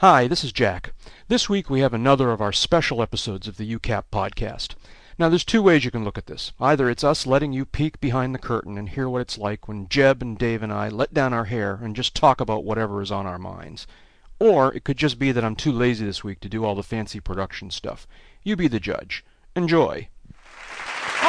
Hi, this is Jack. This week we have another of our special episodes of the UCAP podcast. Now, there's two ways you can look at this. Either it's us letting you peek behind the curtain and hear what it's like when Jeb and Dave and I let down our hair and just talk about whatever is on our minds. Or it could just be that I'm too lazy this week to do all the fancy production stuff. You be the judge. Enjoy.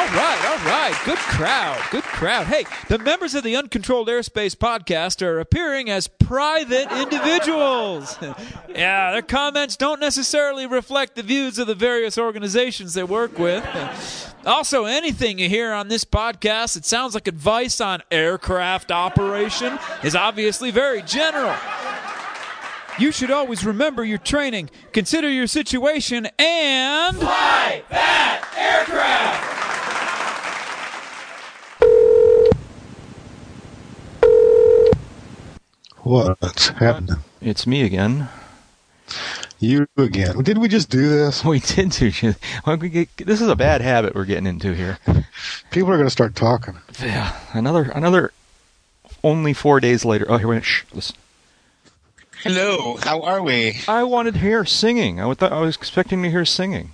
All right, all right. Good crowd. Good crowd. Hey, the members of the Uncontrolled Airspace podcast are appearing as private individuals. yeah, their comments don't necessarily reflect the views of the various organizations they work with. Also, anything you hear on this podcast that sounds like advice on aircraft operation is obviously very general. You should always remember your training, consider your situation, and. Fly that aircraft! What's happening? It's me again. You again. Did we just do this? We did do. Why this is a bad habit we're getting into here. People are going to start talking. Yeah, another another. Only four days later. Oh, here we shh, listen. Hello, how are we? I wanted to hear singing. I, thought, I was expecting to hear singing.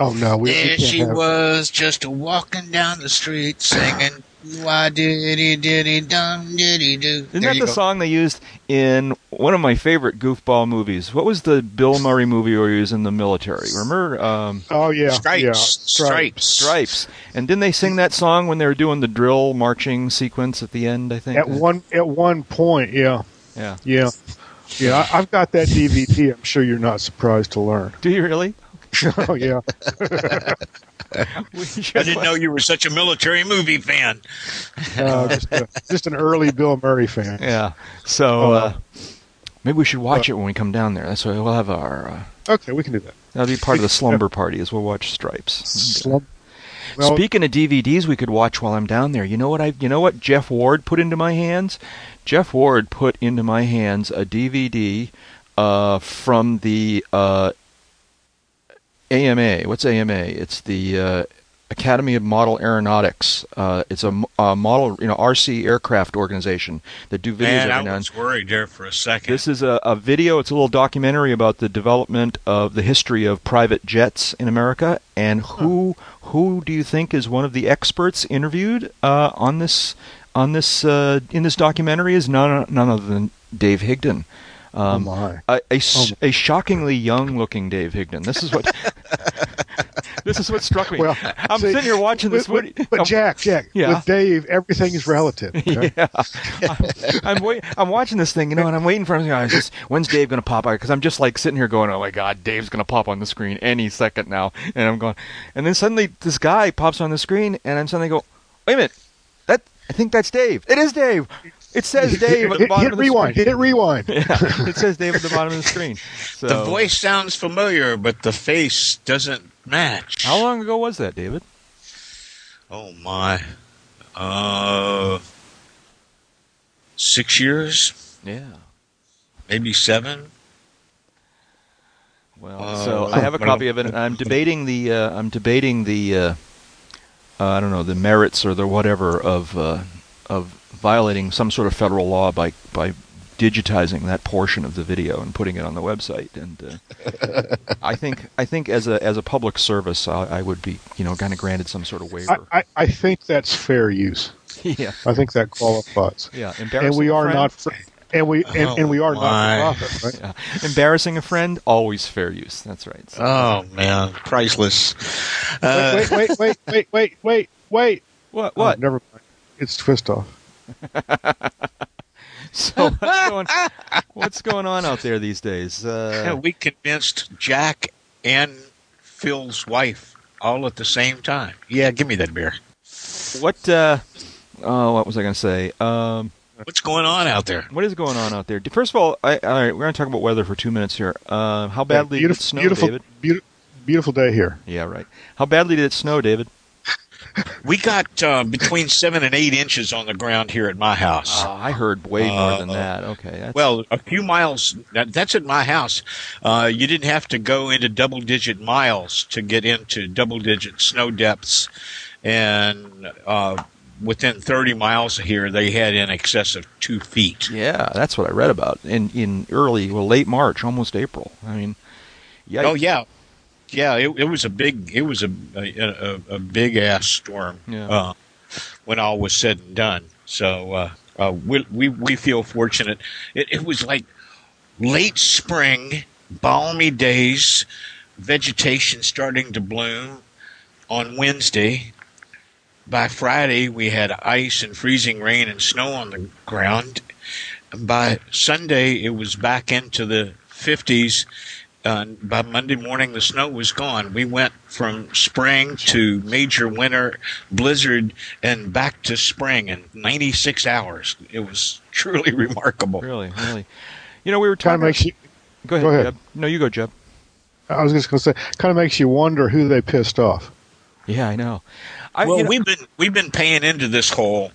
Oh no, we, we There can't she have- was, just walking down the street singing. Why diddy diddy dum diddy do? Isn't that the song they used in one of my favorite goofball movies? What was the Bill Murray movie where he was in the military? Remember um, Oh yeah, Stripes, yeah, stripes, Stripes? And didn't they sing that song when they were doing the drill marching sequence at the end? I think. At one at one point, yeah, Yeah. yeah, yeah. I, I've got that DVD. I'm sure you're not surprised to learn. Do you really? oh yeah, I didn't know you were such a military movie fan. uh, just, a, just an early Bill Murray fan. Yeah. So Oh, uh, maybe we should watch it when we come down there. That's why we'll have our. Uh, Okay, we can do that. that'll be part of the slumber party as we'll watch Stripes. Slump. Well, Speaking of DVDs, we could watch while I'm down there. You know what I? You know what Jeff Ward put into my hands? Jeff Ward put into my hands a DVD uh, from the uh, AMA. What's AMA? It's the uh, Academy of Model Aeronautics. Uh, it's a model, you know, RC aircraft organization that do videos Man, every I now was worried there for a second. this is a, a video. It's a little documentary about the development of the history of private jets in America. And who who do you think is one of the experts interviewed uh, on this on this uh, in this documentary? Is none none other than Dave Higdon. Um, oh my. a, a, s- a shockingly young-looking Dave Higdon. This is what this is what struck me. Well, I'm see, sitting here watching this. But, video- but Jack, Jack, Yeah. with Dave, everything is relative. Okay? Yeah, I'm, I'm wait. I'm watching this thing, you know, and I'm waiting for him. You know, just when's Dave going to pop out? Because I'm just like sitting here going, "Oh my God, Dave's going to pop on the screen any second now." And I'm going, and then suddenly this guy pops on the screen, and I'm suddenly go, "Wait a minute, that I think that's Dave. It is Dave. It says Dave at the hit, bottom hit of the rewind. screen. Hit rewind. Yeah, it says Dave at the bottom of the screen. So, the voice sounds familiar, but the face doesn't match. How long ago was that, David? Oh my. Uh, six years, Yeah. maybe seven. Well, Uh, so I have a copy of it. I'm debating the uh, I'm debating the uh, uh, I don't know the merits or the whatever of uh, of violating some sort of federal law by by digitizing that portion of the video and putting it on the website. And uh, I think I think as a as a public service, I, I would be you know kind of granted some sort of waiver. I, I think that's fair use. yeah, I think that qualifies. yeah. And Embarrassing we a are friend? not, fr- and we and, and we are Oh, not my. for profit, right? Yeah. Embarrassing a friend, always fair use. That's right. So- Oh man, priceless. Uh, wait, wait, wait, wait, wait, wait, wait. what Oh, what? never mind. It's twist off. So what's going, what's going on out there these days? Yeah, Uh, we convinced Jack and Phil's wife all at the same time. Yeah, give me that beer. what? Uh, oh, what was I going to say? Um, What's going on out there? what is going on out there? First of all, I, all right, we're going to talk about weather for two minutes here. Uh, how badly did it snow, beautiful, David? beautiful, beautiful day here. Yeah, right. How badly did it snow, David? We got uh, between seven and eight inches on the ground here at my house. Oh, I heard way more than Uh, that. Okay. That's, Well, a few miles. That, that's at my house. Uh, you didn't have to go into double-digit miles to get into double-digit snow depths, and uh, within 30 miles of here, they had in excess of two feet. Yeah, that's what I read about in in early, well, late March, almost April. I mean, yikes. Oh yeah, yeah. It, it was a big. It was a a, a, a big ass storm. Yeah. Uh, when all was said and done, so uh, uh, we, we we feel fortunate. It, it was like late spring, balmy days, vegetation starting to bloom on Wednesday. By Friday, we had ice and freezing rain and snow on the ground. And by Sunday, it was back into the 50s. Uh, by Monday morning, the snow was gone. We went from spring to major winter blizzard and back to spring in 96 hours. It was truly remarkable. really, really. You know, we were Kind talking. of makes you. go ahead, go ahead. Jeb. No, you go, Jeb. I was just going to say, kind of makes you wonder who they pissed off. Yeah, I know. I, well, you know- we've been we've been paying into this hole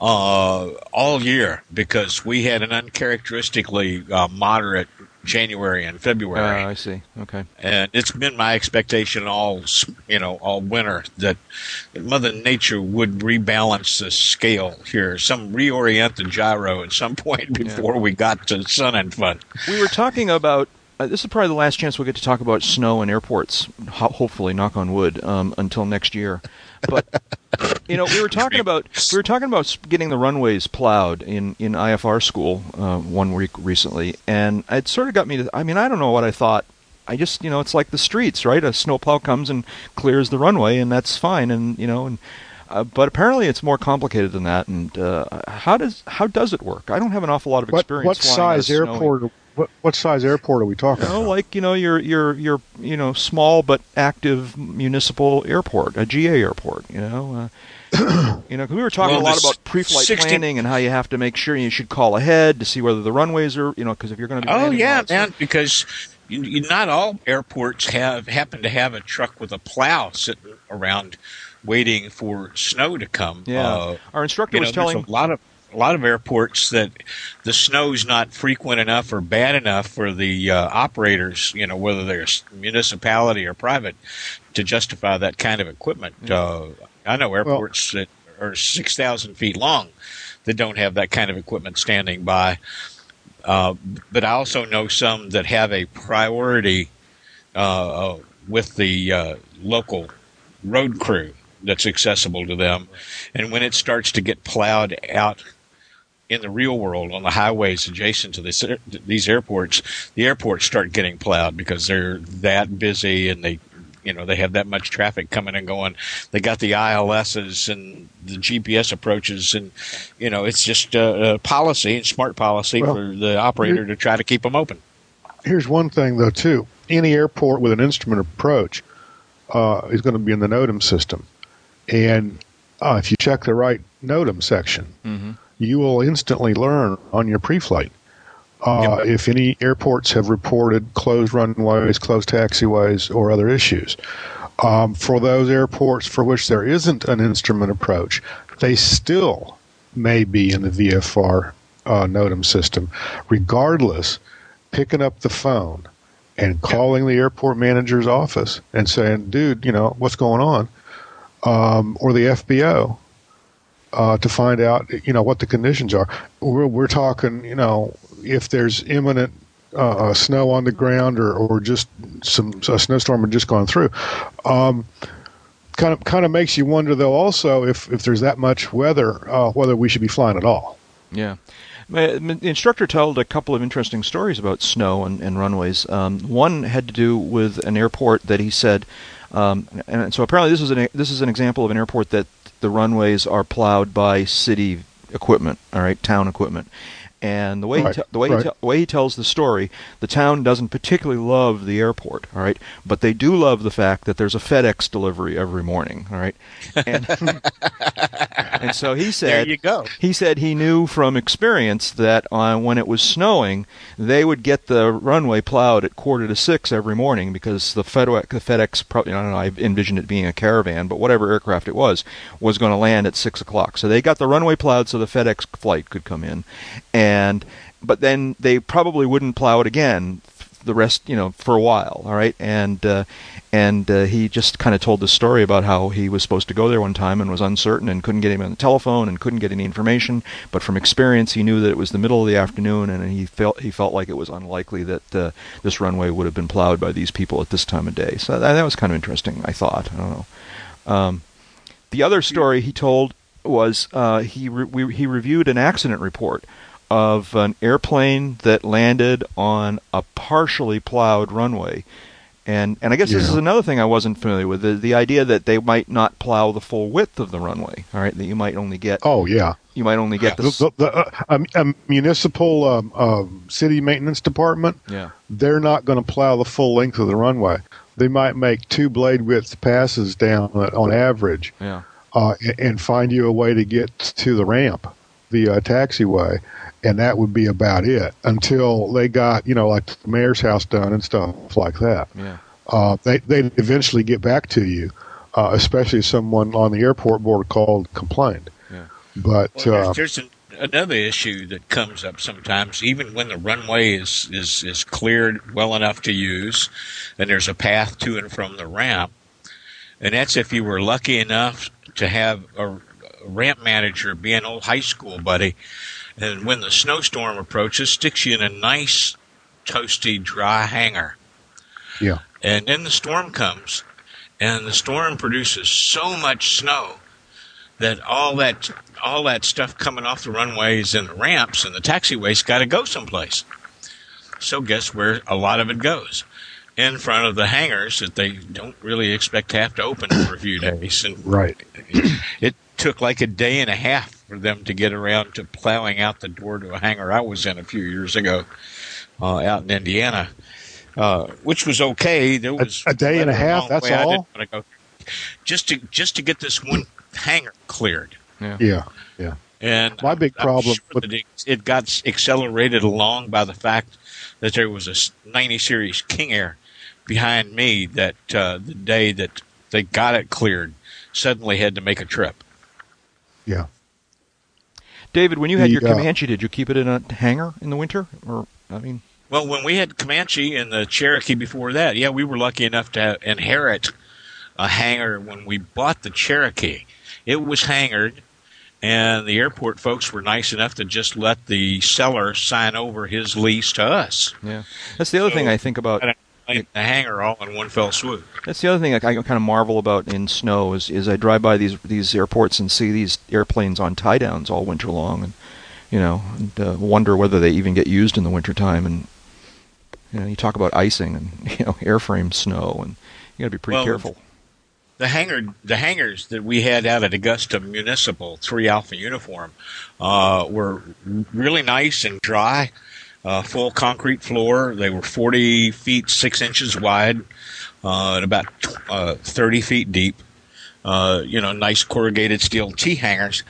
uh, all year because we had an uncharacteristically uh, moderate January and February, Oh, I see. Okay. and it's been my expectation all you know all winter that Mother Nature would rebalance the scale here, some reorient the gyro at some point before we got to Sun 'n Fun. We were talking about. Uh, this is probably the last chance we'll get to talk about snow and airports. Ho- hopefully, knock on wood, um, until next year. But you know, we were talking about we were talking about getting the runways plowed in in IFR school uh, one week recently, and it sort of got me to. I mean, I don't know what I thought. I just, you know, it's like the streets, right? A snowplow comes and clears the runway, and that's fine, and you know, and uh, but apparently it's more complicated than that. And uh, how does how does it work? I don't have an awful lot of experience. what flying on a size snowy- airport? What, what size airport are we talking you know, about? like you know your your your you know small but active municipal airport, a GA airport. You know, uh, you know, 'cause we were talking Well, a lot about pre-flight 60 planning and how you have to make sure you should call ahead to see whether the runways are you know because if you're going to be Oh yeah, lots of- man, because you, you, not all airports have happen to have a truck with a plow sitting around waiting for snow to come. Yeah, Uh, our instructor you know, was telling a lot of a lot of airports that the snow's not frequent enough or bad enough for the uh, operators, you know, whether they're s- municipality or private, to justify that kind of equipment. Uh, I know airports that are six thousand feet long that don't have that kind of equipment standing by. Uh, but I also know some that have a priority uh, uh, with the uh, local road crew that's accessible to them. And when it starts to get plowed out in the real world on the highways adjacent to this, these airports, the airports start getting plowed because they're that busy and they, you know, they have that much traffic coming and going. They got the ILSs and the GPS approaches, and you know, it's just a, a policy and smart policy Well, for the operator to try to keep them open. Here's one thing, though, too. Any airport with an instrument approach uh, is going to be in the NOTAM system. And uh, if you check the right NOTAM section, Mhm. you will instantly learn on your pre-flight uh, if any airports have reported closed runways, closed taxiways, or other issues. Um, for those airports for which there isn't an instrument approach, they still may be in the VFR uh, NOTAM system, regardless. Picking up the phone and calling the airport manager's office and saying, "Dude, you know what's going on," um, or the FBO uh, to find out, you know, what the conditions are. We're, we're talking, you know, if there's imminent uh, uh, snow on the ground or, or just some a snowstorm had just gone through. Um, kind of kind of makes you wonder, though, also if if there's that much weather, uh, whether we should be flying at all. Yeah. The instructor told a couple of interesting stories about snow and, and runways. Um, one had to do with an airport that he said, um, and so apparently this is an this is an example of an airport that the runways are plowed by city equipment, all right, town equipment. And the way Right, he te- the way right. he te- the way he tells the story, the town doesn't particularly love the airport, all right, but they do love the fact that there's a FedEx delivery every morning, all right, and and so he said There you go. he said he knew from experience that uh, when it was snowing, they would get the runway plowed at quarter to six every morning because the FedEx, the FedEx probably, I don't know, I envisioned it being a caravan, but whatever aircraft it was, was going to land at six o'clock. So they got the runway plowed so the FedEx flight could come in, and but then they probably wouldn't plow it again the rest, you know, for a while. All right, and uh, and uh, he just kind of told the story about how he was supposed to go there one time and was uncertain and couldn't get him on the telephone and couldn't get any information. But from experience, he knew that it was the middle of the afternoon, and he felt he felt like it was unlikely that uh, this runway would have been plowed by these people at this time of day. So that, that was kind of interesting. I thought. I don't know. Um, the other story he told was uh, he re- we, he reviewed an accident report of an airplane that landed on a partially plowed runway. And and I guess this is another thing I wasn't familiar with the, the idea that they might not plow the full width of the runway. All right, that you might only get Oh yeah, you might only get the, the, the, uh, um, um, municipal um, um, city maintenance department. yeah They're not going to plow the full length of the runway. They might make two blade width passes down on average, yeah uh, and, and find you a way to get to the ramp, the uh, taxiway, and that would be about it until they got you know like the mayor's house done and stuff like that. yeah Uh, they they eventually get back to you, uh, especially if someone on the airport board called and complained. Yeah. But Well, uh, there's, there's an, another issue that comes up sometimes, even when the runway is, is, is cleared well enough to use, and there's a path to and from the ramp, and that's if you were lucky enough to have a, a ramp manager be an old high school buddy, and when the snowstorm approaches, sticks you in a nice, toasty, dry hangar. yeah, And then the storm comes, and the storm produces so much snow that all that all that stuff coming off the runways and the ramps and the taxiways got to go someplace. So guess where a lot of it goes? In front of the hangars that they don't really expect to have to open for a few days. And right. it took like a day and a half for them to get around to plowing out the door to a hangar I was in a few years ago uh, out in Indiana, uh, which was okay. There was a day and a half, that's the way I all? go just to just to get this one hangar cleared. Yeah, yeah. And My big I'm problem sure with- it, it got accelerated along by the fact that there was a 90 series King Air behind me that uh, the day that they got it cleared suddenly had to make a trip. Yeah. David, when you had The, your uh, Comanche, did you keep it in a hangar in the winter, or I mean, Well, when we had Comanche and the Cherokee before that, yeah, we were lucky enough to inherit a hangar when we bought the Cherokee. It was hangared, and the airport folks were nice enough to just let the seller sign over his lease to us. yeah, that's the other thing I think about. The hangar all in one fell swoop. That's the other thing I kind of marvel about in snow is, is I drive by these these airports and see these airplanes on tie downs all winter long, and you know, and, uh, wonder whether they even get used in the wintertime. And you know, you talk about icing and you know airframe snow, and you got to be pretty Well, careful. The hangar, the hangars that we had out at Augusta Municipal, three Alpha uniform, uh, were really nice and dry. Uh, full concrete floor. They were 40 feet 6 inches wide uh, and about uh, 30 feet deep. Uh, you know, nice corrugated steel T hangars.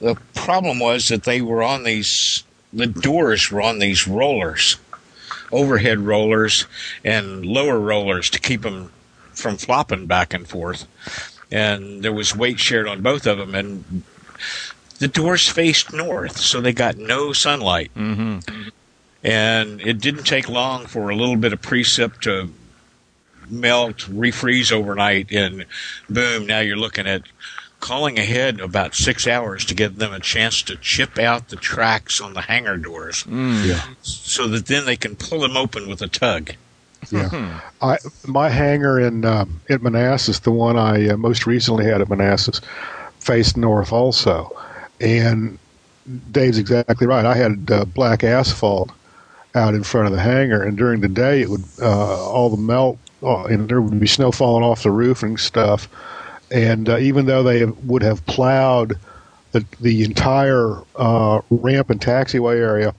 The problem was that they were on these, the doors were on these rollers, overhead rollers and lower rollers to keep them from flopping back and forth. And there was weight shared on both of them. And the doors faced north, so they got no sunlight hmm and it didn't take long for a little bit of precip to melt, refreeze overnight, and boom, now you're looking at calling ahead about six hours to give them a chance to chip out the tracks on the hangar doors Mm. Yeah. so that then they can pull them open with a tug. Yeah. I my hangar in um, in Manassas, the one I uh, most recently had at Manassas, faced north also, and Dave's exactly right. I had uh, black asphalt out in front of the hangar, and during the day it would uh, all the melt, oh, and there would be snow falling off the roof and stuff. And uh, even though they would have plowed the the entire uh, ramp and taxiway area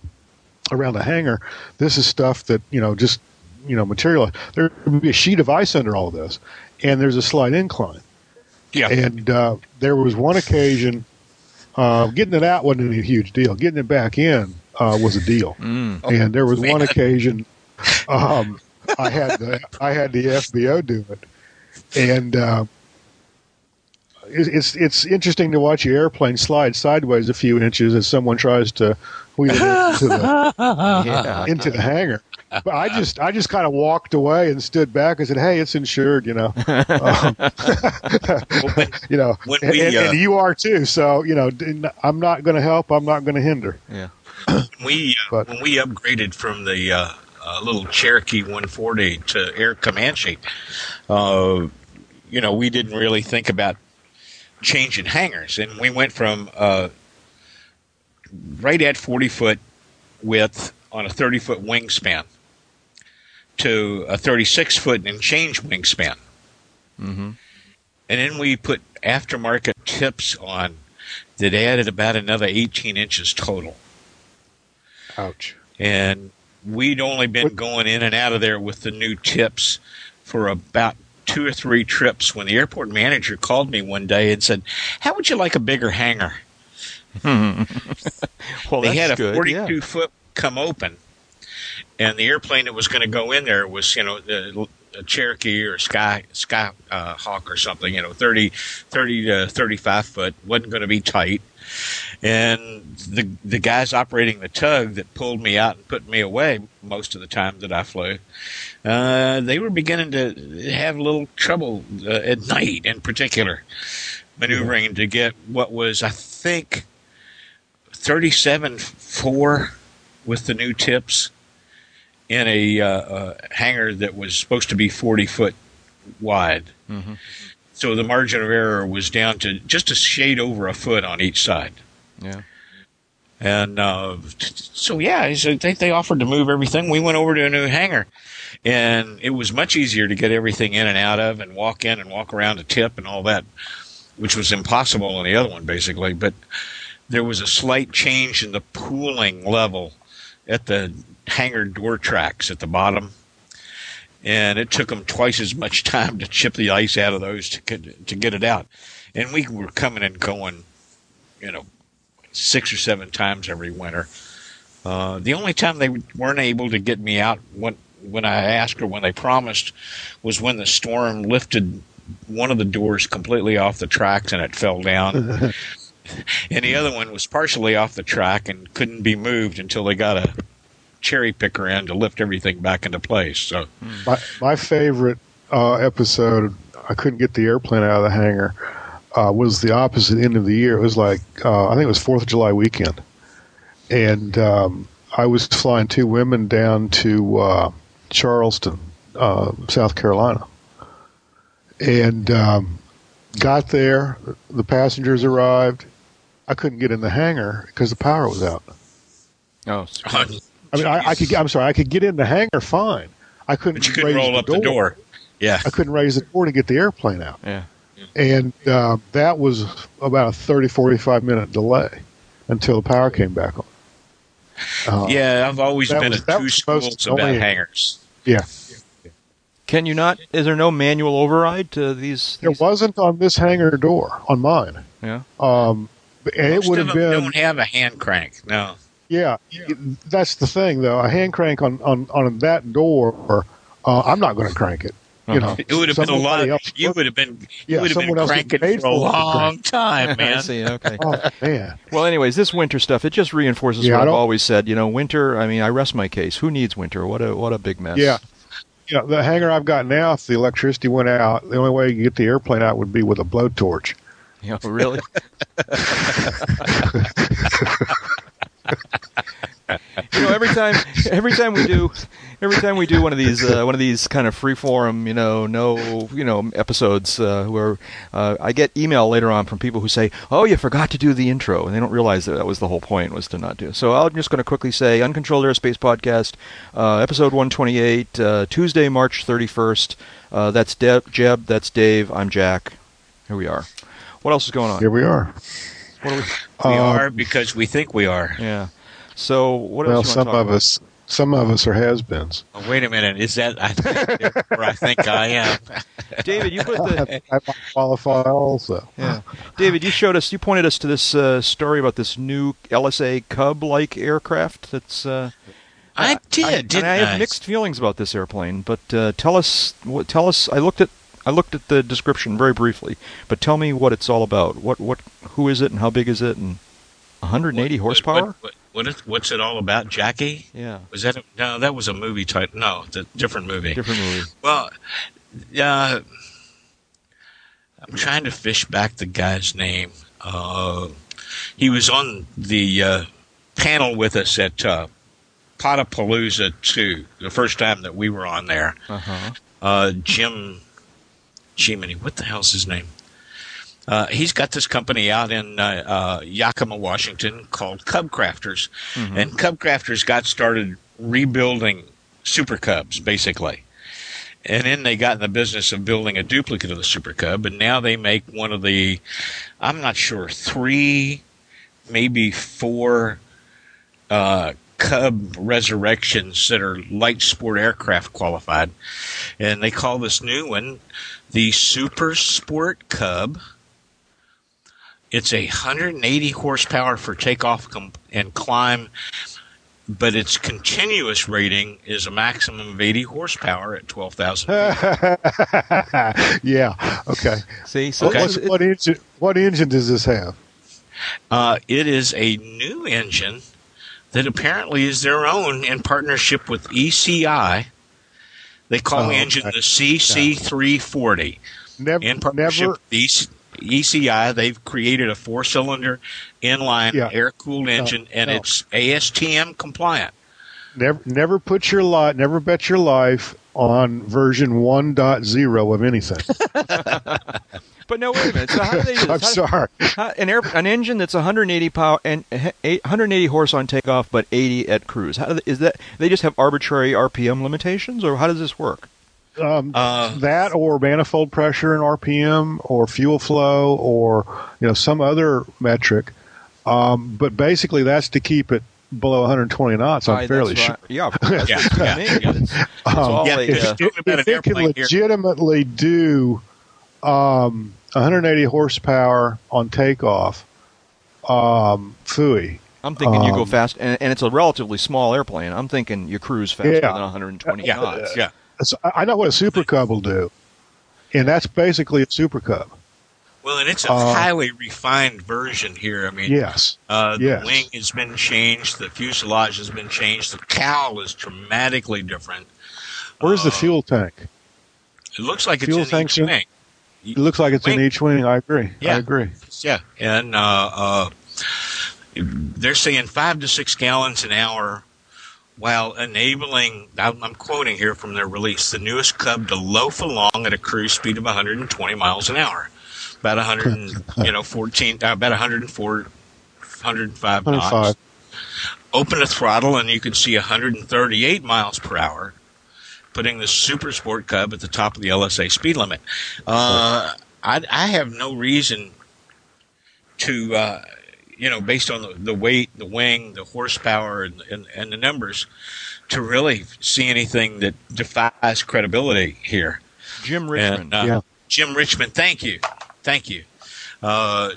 around the hangar, this is stuff that you know just you know material. There would be a sheet of ice under all of this, and there's a slight incline. Yeah. And uh, there was one occasion, uh, getting it out wasn't a huge deal. Getting it back in uh, was a deal. Mm. and there was one occasion, um, I had the I had the FBO do it, and uh, it- it's it's interesting to watch your airplane slide sideways a few inches as someone tries to wheel it into the Yeah. into the hangar. but I just I just kind of walked away and stood back and said, "Hey, it's insured," you know. um, you know, when and, we, and- uh, and you are too. So you know, I'm not going to help. I'm not going to hinder. Yeah. We uh, But- when we upgraded from the uh, uh, little Cherokee 140 to Air Comanche, uh, you know, we didn't really think about changing hangars, and we went from uh, right at 40 foot width on a 30 foot wingspan to a 36 foot and change wingspan. Mm-hmm. And then we put aftermarket tips on that added about another 18 inches total. Ouch. And we'd only been What- going in and out of there with the new tips for about two or three trips when the airport manager called me one day and said, How would you like a bigger hangar? Well, they had a good. 42 yeah. foot come open, and the airplane that was going to go in there was, you know, the, a Cherokee or Sky Sky uh, Hawk or something, you know, 30, 30 to 35 foot, wasn't going to be tight. And the the guys operating the tug that pulled me out and put me away most of the time that I flew, uh, they were beginning to have a little trouble uh, at night, in particular, maneuvering to get what was, I think, 37 4 with the new tips in a uh, uh, hangar that was supposed to be 40 foot wide. Mhm. So the margin of error was down to just a shade over a foot on each side. Yeah. And uh, so, yeah, so they, they offered to move everything. We went over to a new hangar, and it was much easier to get everything in and out of and walk in and walk around a tip and all that, which was impossible on the other one, basically. But there was a slight change in the pooling level at the hangar door tracks at the bottom. And it took them twice as much time to chip the ice out of those to get, to get it out. And we were coming and going, you know, six or seven times every winter. Uh, the only time they weren't able to get me out when when I asked or when they promised was when the storm lifted one of the doors completely off the tracks and it fell down. and the other one was partially off the track and couldn't be moved until they got a cherry picker in to lift everything back into place. So My my favorite uh, episode. I couldn't get the airplane out of the hangar. Uh, was the opposite end of the year. It was like uh, I think it was Fourth of July weekend, and um, I was flying two women down to uh, Charleston, uh, South Carolina, and um, got there. The passengers arrived. I couldn't get in the hangar because the power was out. Oh, I mean, I, I could. get- I'm sorry. I could get in the hangar fine. I couldn't. but you couldn't raise roll up the door. Yeah. I couldn't raise the door to get the airplane out. yeah. And uh, that was about a 30, 45 minute delay until the power came back on. Uh, Yeah, I've always been was- at that two was schools about annoying. hangars. Yeah. Can you not? Is there no manual override to these? There these- wasn't on this hangar door, on mine. Yeah. Um, and Most it would of have them been. don't have a hand crank. No. Yeah, that's the thing, though. A hand crank on, on, on that door, uh, I'm not going to crank it. You uh-huh. know, It would have been a lot. Somebody else You would. would have been. Yeah, you would have been else cranking paid for a for it to long crank. time, I man. see. Okay. Oh man, Well, anyways, this winter stuff it just reinforces Yeah, what I I've always said. You know, winter. I mean, I rest my case. Who needs winter? What a what a big mess. yeah, yeah. The hangar I've got now, if the electricity went out, the only way you could get the airplane out would be with a blowtorch. Yeah. Oh, really. you know, every time, every time we do, every time we do one of these, uh, one of these kind of free forum, you know, no, you know, episodes uh, where uh, I get email later on from people who say, "Oh, you forgot to do the intro," and they don't realize that that was the whole point was to not do. So I'm just going to quickly say, Uncontrolled Airspace Podcast, uh, episode 128, uh, Tuesday, March 31st. Uh, that's Deb, Jeb. That's Dave. I'm Jack. Here we are. What else is going on? Here we are. What are we? We are because we think we are. Yeah. So what Well, else? you wanna some talk of about? us, some of us are has-beens. Oh, wait a minute. Is that I think where I think I am? David, you put the I might qualify also. yeah. David, you showed us. You pointed us to this uh, story about this new LSA Cub-like aircraft. That's. Uh, I did, I, didn't and I I? have mixed feelings about this airplane. But uh, tell us. What, tell us. I looked at. I looked at the description very briefly, but tell me what it's all about. What what who is it and how big is it and 180 What- horsepower? What, what, what is, what's it all about, Jackie? Yeah. Was that a, no? That was a movie title. No, it's a different movie. Different movie. Well, uh, I'm trying to fish back the guy's name. Uh, he was on the uh, panel with us at uh, Podapalooza 2, the first time that we were on there. Uh-huh. Uh, Jim, Jiminy, what the hell's his name? Uh, he's got this company out in uh, uh, Yakima, Washington called Cub Crafters. And Cub Crafters got started rebuilding Super Cubs, basically. And then they got in the business of building a duplicate of the Super Cub, and now they make one of the, I'm not sure, three, maybe four uh, Cub resurrections that are light sport aircraft qualified. And they call this new one the Super Sport Cub. It's a 180 horsepower for takeoff com- and climb, but its continuous rating is a maximum of 80 horsepower at 12,000 feet. yeah. Okay. See, so Okay. What's, it's- what engine? What engine does this have? Uh, it is a new engine that apparently is their own in partnership with ECI. They call Oh, the engine okay. the CC340. Never. In partnership Never. with EC- ECI, they've created a four cylinder inline Yeah. air cooled engine, and no. it's ASTM compliant. Never. Never put your lot. Never bet your life on version 1.0 of anything. but no, wait a minute. So how do they do? I'm How- sorry. how- an air, an engine that's 180 power and eh, 180 horse on takeoff, but 80 at cruise. How do they, is that? They just have arbitrary RPM limitations, or how does this work? Um, Uh, that or manifold pressure and RPM or fuel flow or you know some other metric. Um, but basically, that's to keep it below 120 knots. I'm Aye, fairly sure. right. Yeah, that's Yeah, what yeah, It's, it's all yeah, if- uh, Talking if it can airplane here. legitimately do um, 180 horsepower on takeoff, um, fooey. I'm thinking you go um, fast, and, and it's a relatively small airplane. I'm thinking you cruise faster Yeah. than 120 Yeah, knots. yeah. I know what a Super Cub will do, and that's basically a Super Cub. Well, and it's a Uh, highly refined version here. I mean, Yes. Uh, the Yes. wing has been changed. The fuselage has been changed. The cowl is dramatically different. Where's the Uh, fuel tank? It looks like it's fuel in tank's each in- wing. It looks like it's in each wing. I agree. Yeah. I agree. Yeah, and uh, uh, they're saying five to six gallons an hour, while enabling. I'm quoting here from their release: the newest Cub to loaf along at a cruise speed of 120 miles an hour, about 100, you know, 14, uh, about 104, 105 knots. 105. Open the throttle, and you can see 138 miles per hour, putting the Super Sport Cub at the top of the LSA speed limit. Uh, I, I have no reason to, uh, you know, based on the, the weight, the wing, the horsepower, and, and, and the numbers, to really see anything that defies credibility here. Jim Richmond. And, uh, Yeah. Jim Richmond, thank you, thank you. Uh,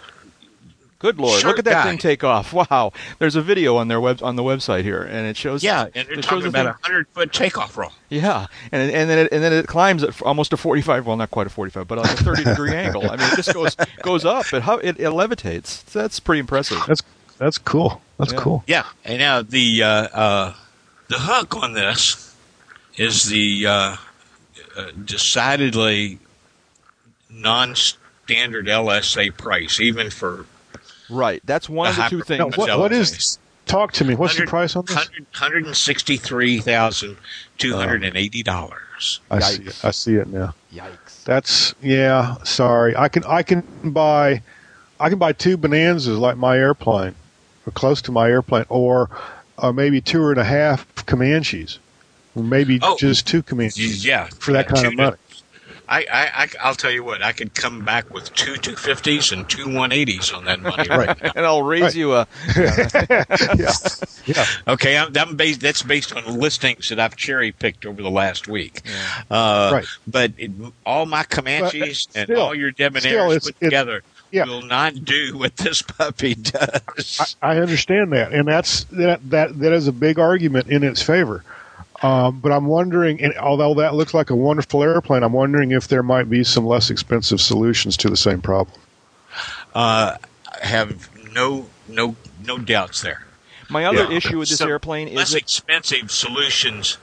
Good lord! Sure Look at that guy. thing take off. Wow! There's a video on their web on the website here, and it shows. yeah, and they're it shows talking about a hundred foot takeoff roll. Yeah, and and then it, and then it climbs at almost a 45. Well, not quite a 45, but like a 30 degree angle. I mean, it just goes goes up. It ho- it, it levitates. That's pretty impressive. That's that's cool. That's Yeah. cool. Yeah, and now the uh, uh, the hook on this is the uh, uh, decidedly non-standard LSA price, even for Right. That's one a of the two things. Now, what- what LSA. is- Talk to me. What's the price on this? Hundred sixty-three thousand two hundred and eighty dollars. I see. It. I see it now. Yikes! That's yeah. Sorry. I can I can buy I can buy two Bonanzas like my airplane, or close to my airplane, or uh, maybe two and a half Comanches, or maybe Oh. just two Comanches Yeah, for that kind of two- money. I, I, I, will tell you what. I could come back with two 250s and two 180s on that money. Right. And I'll raise Right. you a. yeah. Yeah. Okay, I'm, I'm based, that's based on listings that I've cherry picked over the last week. Uh, Right. But it, all my Comanches But, uh, and all your still, Debonairs it's- put it- together yeah. will not do what this puppy does. I understand that, and that's that that that is a big argument in its favor. Um, but I'm wondering, and although that looks like a wonderful airplane, I'm wondering if there might be some less expensive solutions to the same problem. uh, I have no no no doubts there. My other Yeah. issue with this Some airplane is less that expensive solutions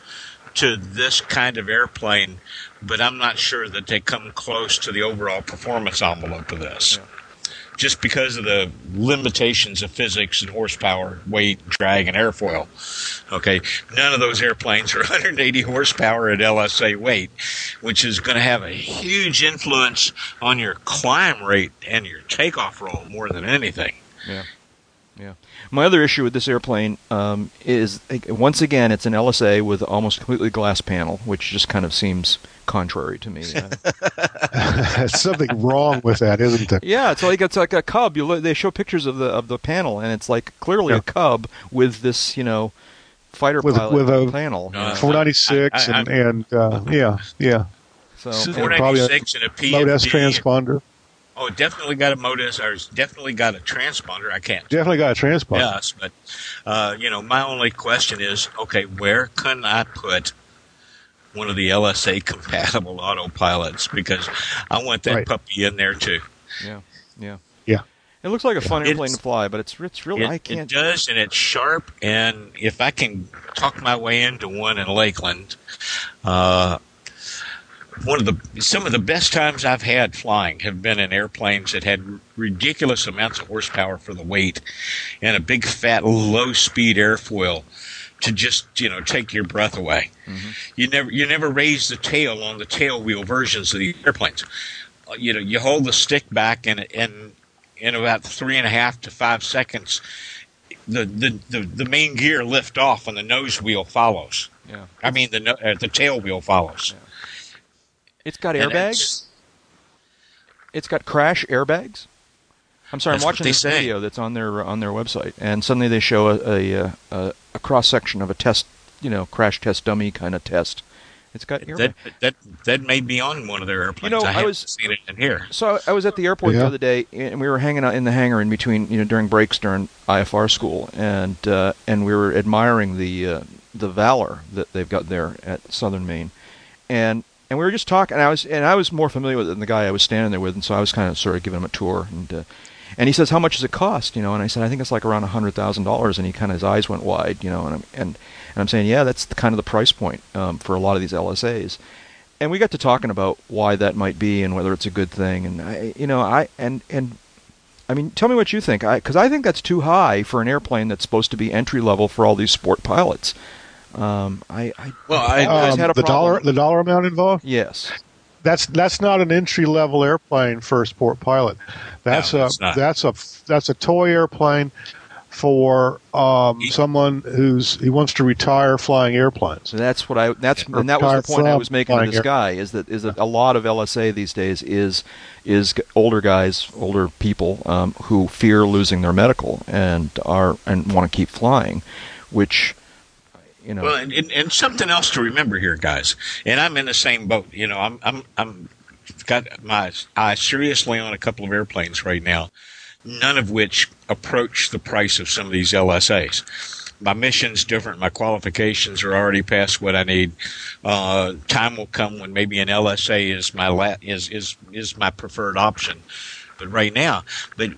to this kind of airplane, but I'm not sure that they come close to the overall performance envelope of this. Just because of the limitations of physics and horsepower, weight, drag, and airfoil. Okay, none of those airplanes are 180 horsepower at LSA weight, which is going to have a huge influence on your climb rate and your takeoff roll more than anything. Yeah. Yeah. My other issue with this airplane um, is, once again, it's an LSA with almost completely glass panel, which just kind of seems contrary to me. There's something wrong with that, isn't there? yeah, it's like it's like a cub. You look, they show pictures of the of the panel, and it's like clearly Yeah. a cub with this, you know, fighter With- pilot with a panel. Uh, 496 I- I- and and uh, yeah yeah So So- and- probably a 496 and a PFD. Mode S transponder. Oh, it definitely got a Mode S, or it's definitely got a transponder. I can't. Definitely got a transponder. Yes, but uh, you know, my only question is, okay, where can I put one of the LSA compatible autopilots? Because I want that Right. puppy in there too. yeah, yeah, Yeah. It looks like a fun It's- airplane to fly, but it's it's really It, I can't. It does, and it's sharp. And if I can talk my way into one in Lakeland, uh, one of the some of the best times I've had flying have been in airplanes that had ridiculous amounts of horsepower for the weight, and a big fat low speed airfoil to just you know take your breath away. You never you never raise the tail on the tail wheel versions of the airplanes. Uh, You know you hold the stick back and and in about three and a half to five seconds, the the, the, the main gear lift off and the nose wheel follows. yeah, I mean the uh, the tail wheel follows. It's got airbags. it's- It's got crash airbags. I'm sorry, I'm watching this say. video that's on their on their website, and suddenly they show a a, a, a cross section of a test, you know, crash test dummy kind of test. It's got airbags. That that that may be on one of their airplanes. You know, I, I was- seen it in here. So I I was at the airport the other day, and we were hanging out in the hangar in between, you know, during breaks during IFR school, and uh, and we were admiring the uh, the Valor that they've got there at Southern Maine, and and we were just talking. And I was and I was more familiar with it than the guy I was standing there with, and so I was kind of sort of giving him a tour, and uh, and he says, "How much does it cost?" You know, and I said, "I think it's like around a hundred thousand dollars," and he kind of his eyes went wide, you know, and I'm, and and I'm saying, "Yeah, that's the, kind of the price point um, for a lot of these LSAs." and we got to talking about why that might be and whether it's a good thing and I, you know I and and I mean tell me what you think I because I think that's too high for an airplane that's supposed to be entry level for all these sport pilots um, I, I Well, I, always Um, had a the dollar the dollar amount involved. yes That's that's not an entry level airplane for a sport pilot. That's No, a that's a that's a toy airplane for um, someone who's he wants to retire flying airplanes. so that's what I that's Or and that was the point I was making to this air- guy is that is that a lot of LSA these days is is older guys older people um, who fear losing their medical and are and want to keep flying which you know Well, and, and, and something else to remember here, guys. And I'm in the same boat. You know, I'm I'm I'm got my eye seriously on a couple of airplanes right now, none of which approach the price of some of these LSAs. My mission's different. My qualifications are already past what I need. Uh, time will come when maybe an LSA is my la- is is is my preferred option. But right now, but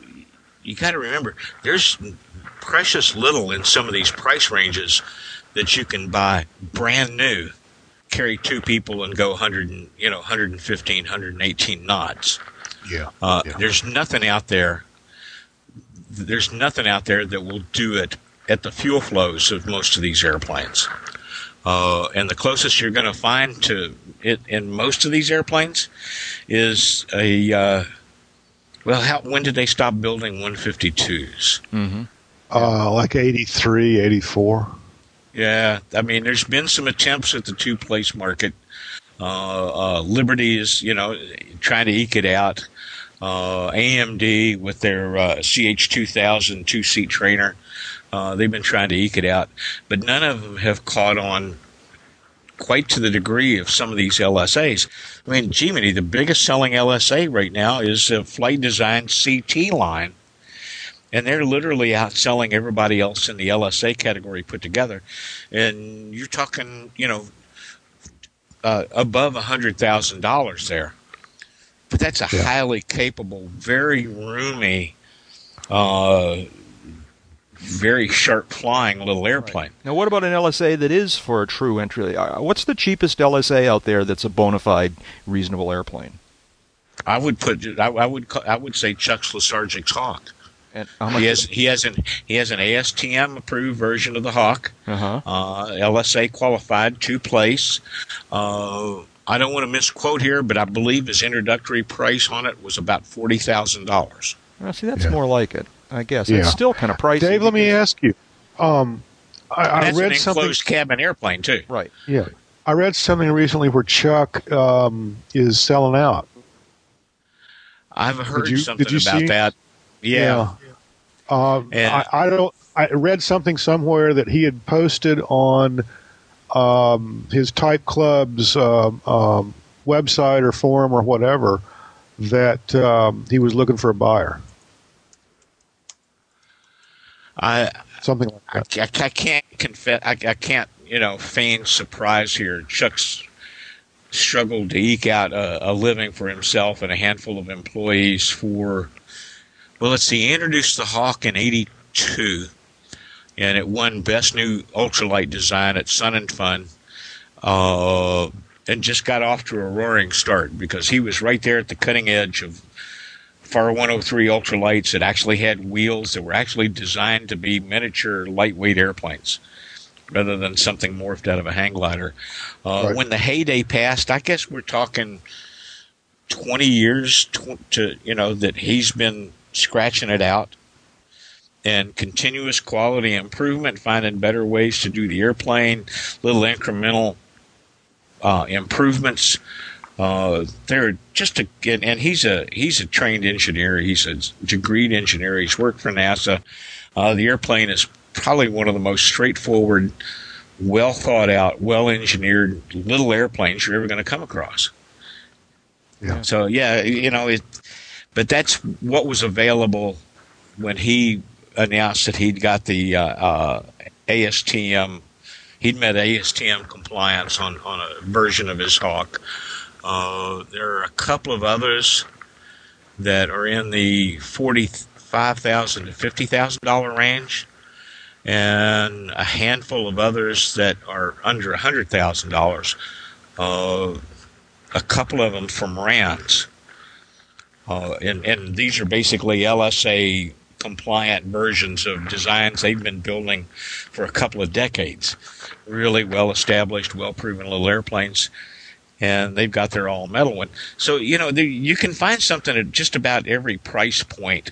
you got to remember, there's precious little in some of these price ranges that you can buy brand new, carry two people and go 100 and, you know 115, 118 knots. Yeah. Uh, Yeah. There's nothing out there. There's nothing out there that will do it at the fuel flows of most of these airplanes. Uh, and the closest you're going to find to it in most of these airplanes is a. Uh, well, how, when did they stop building 152s? hmm Uh, like 83, 84. Yeah, I mean, there's been some attempts at the two place market. Uh, uh, Liberty is, you know, trying to eke it out. Uh, AMD with their uh, CH2000 two seat trainer, uh, they've been trying to eke it out, but none of them have caught on quite to the degree of some of these LSAs. I mean, Gemini, the biggest selling LSA right now is a Flight Design CT line and they're literally outselling everybody else in the LSA category put together. And you're talking, you know, uh, above a hundred thousand dollars there. But that's a Yeah. highly capable, very roomy, uh, very sharp flying little airplane. Now, what about an LSA that is for a true entry? Uh, What's the cheapest LSA out there that's a bona fide, reasonable airplane? I would put I, I would I would say Chuck Slusarczyk's Hawk. And how much? He has he has an he has an ASTM approved version of the Hawk. Uh-huh. Uh, LSA qualified two place. Uh, I don't want to misquote here, but I believe his introductory price on it was about forty thousand dollars. Well, see, that's Yeah. more like it, I guess. Yeah. It's still kind of pricey. Dave, let me ask you. Um, I, I That's an read something. enclosed cabin airplane too. Right. Yeah, I read something recently where Chuck um, is selling out. I've heard you- something about see- that. Yeah. Um, And- I, I don't. I read something somewhere that he had posted on um, his Type Club's um, um, website or forum or whatever that um, he was looking for a buyer. I Something like I, that. I, I can't confess. I, I can't, you know, feign surprise here. Chuck's struggled to eke out a, a living for himself and a handful of employees for. Well, let's see. He introduced the Hawk in '82, and it won Best New Ultralight Design at Sun 'n Fun. Uh, and just got off to a roaring start because he was right there at the cutting edge of FAR 103 ultralights that actually had wheels that were actually designed to be miniature lightweight airplanes rather than something morphed out of a hang glider. Uh, Right. When the heyday passed, I guess we're talking 20 years tw- to, you know, that he's been scratching it out and continuous quality improvement, finding better ways to do the airplane, little incremental uh, improvements. Uh, they're just a and, and he's a he's a trained engineer. He's a degreed engineer. He's worked for NASA. Uh, the airplane is probably one of the most straightforward, well thought out, well engineered little airplanes you're ever going to come across. Yeah. So yeah, you know it, but that's what was available when he announced that he'd got the uh, uh, ASTM. He'd met ASTM compliance on, on a version of his Hawk. Uh, there are a couple of others that are in the forty-five thousand to fifty thousand dollar range, and a handful of others that are under a hundred thousand dollars. Uh, a couple of them from Rans, uh, and and these are basically LSA compliant versions of designs they've been building for a couple of decades. Really well established, well proven little airplanes and they've got their all metal one. So you know the, you can find something at just about every price point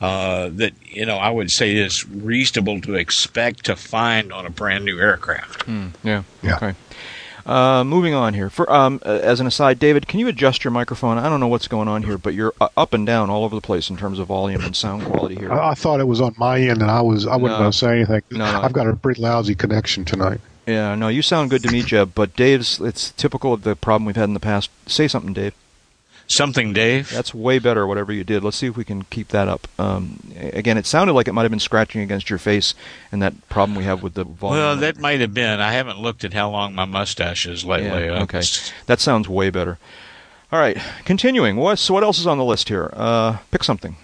uh, that you know I would say is reasonable to expect to find on a brand new aircraft. Yeah. Yeah. Okay. Uh, moving on here. For um, uh, as an aside, David, can you adjust your microphone? I don't know what's going on here, but you're uh, up and down all over the place in terms of volume and sound quality here. I, I thought it was on my end, and I was I wasn't No. going to say anything. No, no. I've got a pretty lousy connection tonight. Yeah, no, you sound good to me, Jeb. But Dave's, it's typical of the problem we've had in the past. Say something, Dave. Something, Dave. That's way better, whatever you did. Let's see if we can keep that up. Um, again, it sounded like it might have been scratching against your face, and that problem we have with the volume. Well, that might have been. I haven't looked at how long my mustache is lately. Yeah, Uh, okay. That sounds way better. All right, continuing. What, so what else is on the list here? Uh, pick something.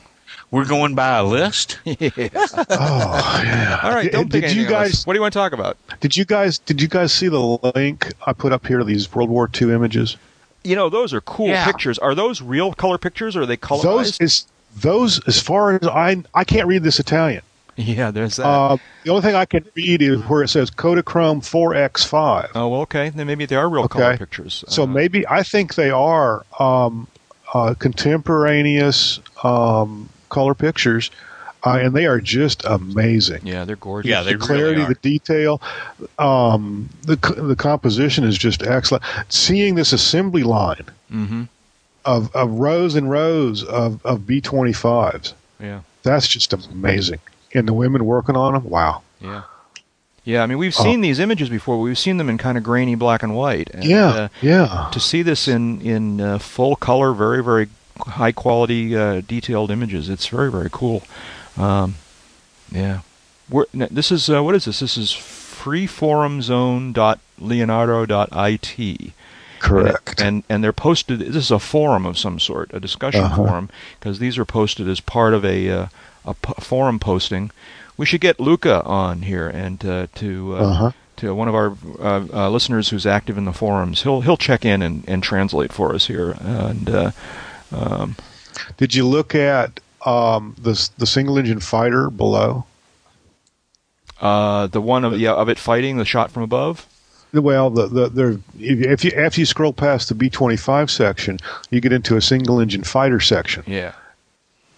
We're going by a list. Oh yeah. All right, Did- don't pick did you guys What do you want to talk about? did you guys did you guys see the link I put up here to these World War II images? You know, those are cool Yeah. pictures. Are those real color pictures, or are they colorized? Those is those as far as I I can't read this Italian. yeah, there's that. Uh, the only thing I can read is where it says Kodachrome 4X5. oh, okay. Then maybe they are real color pictures. So Uh, maybe I think they are um, uh, contemporaneous um, color pictures, uh, and they are just amazing. Yeah, they're gorgeous. Yeah, they the clarity, really are. the detail, um, the the composition is just excellent. Seeing this assembly line Mm-hmm. of, of rows and rows of, of B twenty fives, Yeah. that's just amazing. And the women working on them, wow. Yeah. Yeah, I mean, we've Oh. seen these images before. We've seen them in kind of grainy black and white. And, yeah, uh, yeah. to see this in in uh, full color, very very high quality, uh, detailed images, it's very very cool. Um, yeah. We're, this is uh, what is this? This is freeforumzone.leonardo.it. Correct. And, and and they're posted. This is a forum of some sort, a discussion Uh-huh. forum, because these are posted as part of a uh, a p- forum posting. We should get Luca on here and uh, to uh, Uh-huh. to one of our uh, uh, listeners who's active in the forums. He'll he'll check in and, and translate for us here. And uh, um, Did you look at um, the the single engine fighter below? uh, the one of yeah of it fighting the shot from above. Well, the the there if you after you scroll past the B twenty five section, you get into a single engine fighter section. Yeah.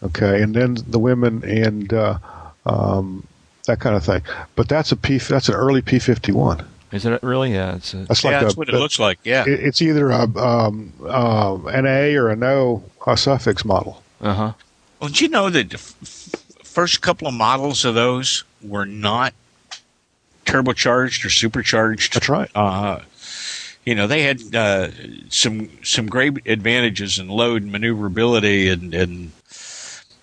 Okay, and then the women and uh, um, that kind of thing. But that's a P. That's an early P fifty one. Is it really? Yeah. It's a, That's yeah, like that's a, what it looks like. Yeah. it- it's either a um, uh, an A or a no a suffix model. uh huh. Well, did you know that the first couple of models of those were not turbocharged or supercharged? That's right. Uh, you know, they had uh, some some great advantages in load and maneuverability and, and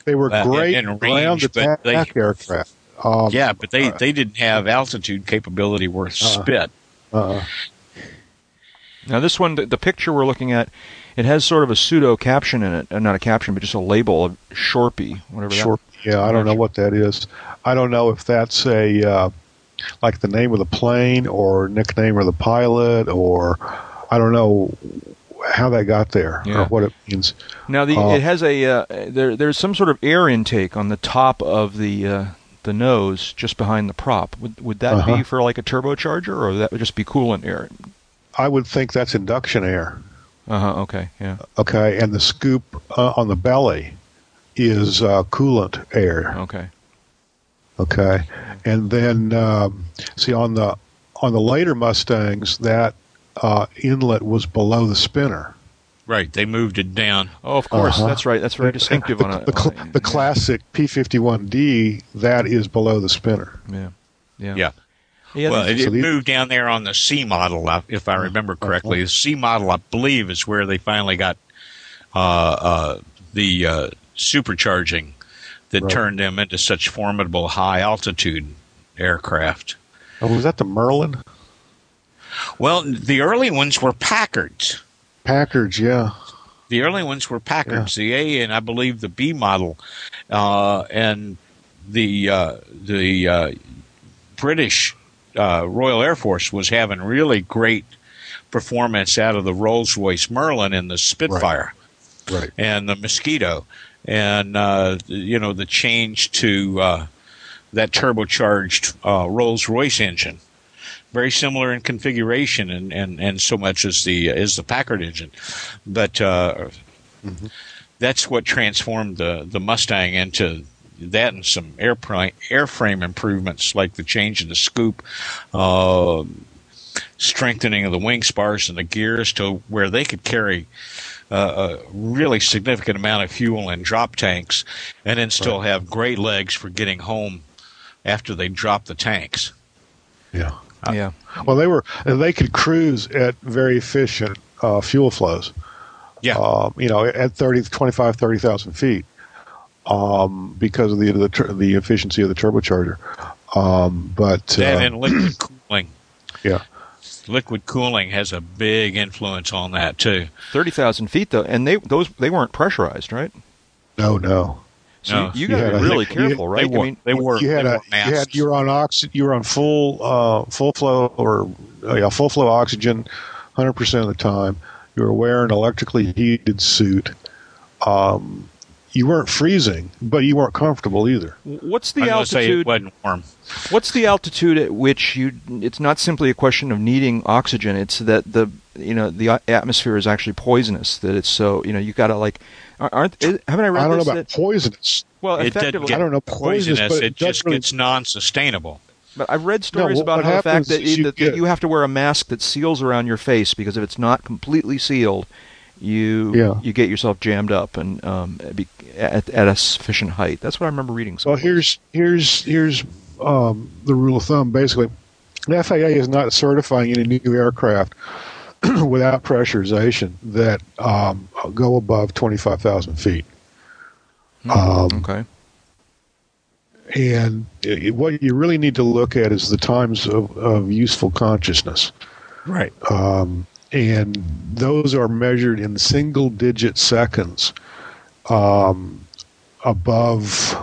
They were Uh, great in- in ground range, but they- aircraft. Um, yeah, but they, they didn't have altitude capability worth spit. uh, Now this one, the, the picture we're looking at, it has sort of a pseudo caption in it, uh, not a caption, but just a label of Shorpy, whatever. that- Sure. Yeah, I don't know what that is. I don't know if that's a uh, like the name of the plane or nickname of the pilot, or I don't know how that got there Yeah. or what it means. Now the Uh, it has a uh, there there's some sort of air intake on the top of the uh, the nose just behind the prop. Would would that Uh-huh. be for like a turbocharger, or that would just be coolant air? I would think that's induction air. Uh huh. Okay. Yeah. Okay, and the scoop uh, on the belly is uh, coolant air. Okay. Okay, and then um, see on the on the later Mustangs that uh, inlet was below the spinner. Right. They moved it down. Oh, of course. Uh-huh. That's right. That's very distinctive the, on a the, cl- on a- the classic P51D that is below the spinner. Yeah. Yeah. Yeah. Yeah. well, it, so these- moved down there on the C model, if I remember correctly. The C model, I believe, is where they finally got uh, uh, the uh, supercharging that Right. turned them into such formidable high altitude aircraft. Oh, was that the Merlin? Well, the early ones were Packards. Packards, yeah. The early ones were Packards, the A and I believe the B model, uh, and the uh, the uh, British uh, Royal Air Force was having really great performance out of the Rolls Royce Merlin and the Spitfire Right. and the Mosquito, and uh, you know the change to uh, that turbocharged uh, Rolls Royce engine, very similar in configuration and, and, and so much as the as the Packard engine, but uh, that's what transformed the the Mustang into that and some airplane airframe improvements like the change in the scoop. Uh, strengthening of the wing spars and the gears to where they could carry uh, a really significant amount of fuel in drop tanks and then still have great legs for getting home after they drop the tanks. Yeah. yeah. Well, they were they could cruise at very efficient uh, fuel flows. Yeah. Um, you know, at 30, 25, 30,000 feet, um, because of the the, tur- the efficiency of the turbocharger. Um, but that uh, and liquid cooling. yeah, Liquid cooling has a big influence on that too. Thirty thousand feet though, and they those they weren't pressurized, right? no, no. So No. you, you You got to be a- really you- careful, right? They were, I mean, they were, you had they a you had you were on oxy, you were on full uh, full flow or uh, yeah, full flow oxygen, hundred percent of the time. You were wearing an electrically heated suit. Um, you weren't freezing, but you weren't comfortable either. what's the I'm gonna say it altitude? wasn't warm. What's the altitude at which you? It's not simply a question of needing oxygen. It's that the you know the atmosphere is actually poisonous. That it's so you know you got to like aren't haven't I read I don't know about that poisonous. well It effectively get I don't know poisonous, poisonous. but it it just really- gets non-sustainable. But I've read stories what- about what how the fact happens that, is you, you that get- you have to wear a mask that seals around your face because if it's not completely sealed, you Yeah. you get yourself jammed up and um, at, at a sufficient height. That's what I remember reading. Well, here's here's here's um, the rule of thumb. Basically, the FAA is not certifying any new aircraft without pressurization that um, go above twenty five thousand feet. Um, okay. And i what you really need to look at is the times of, of useful consciousness. Right. Um, and those are measured in single digit seconds um, above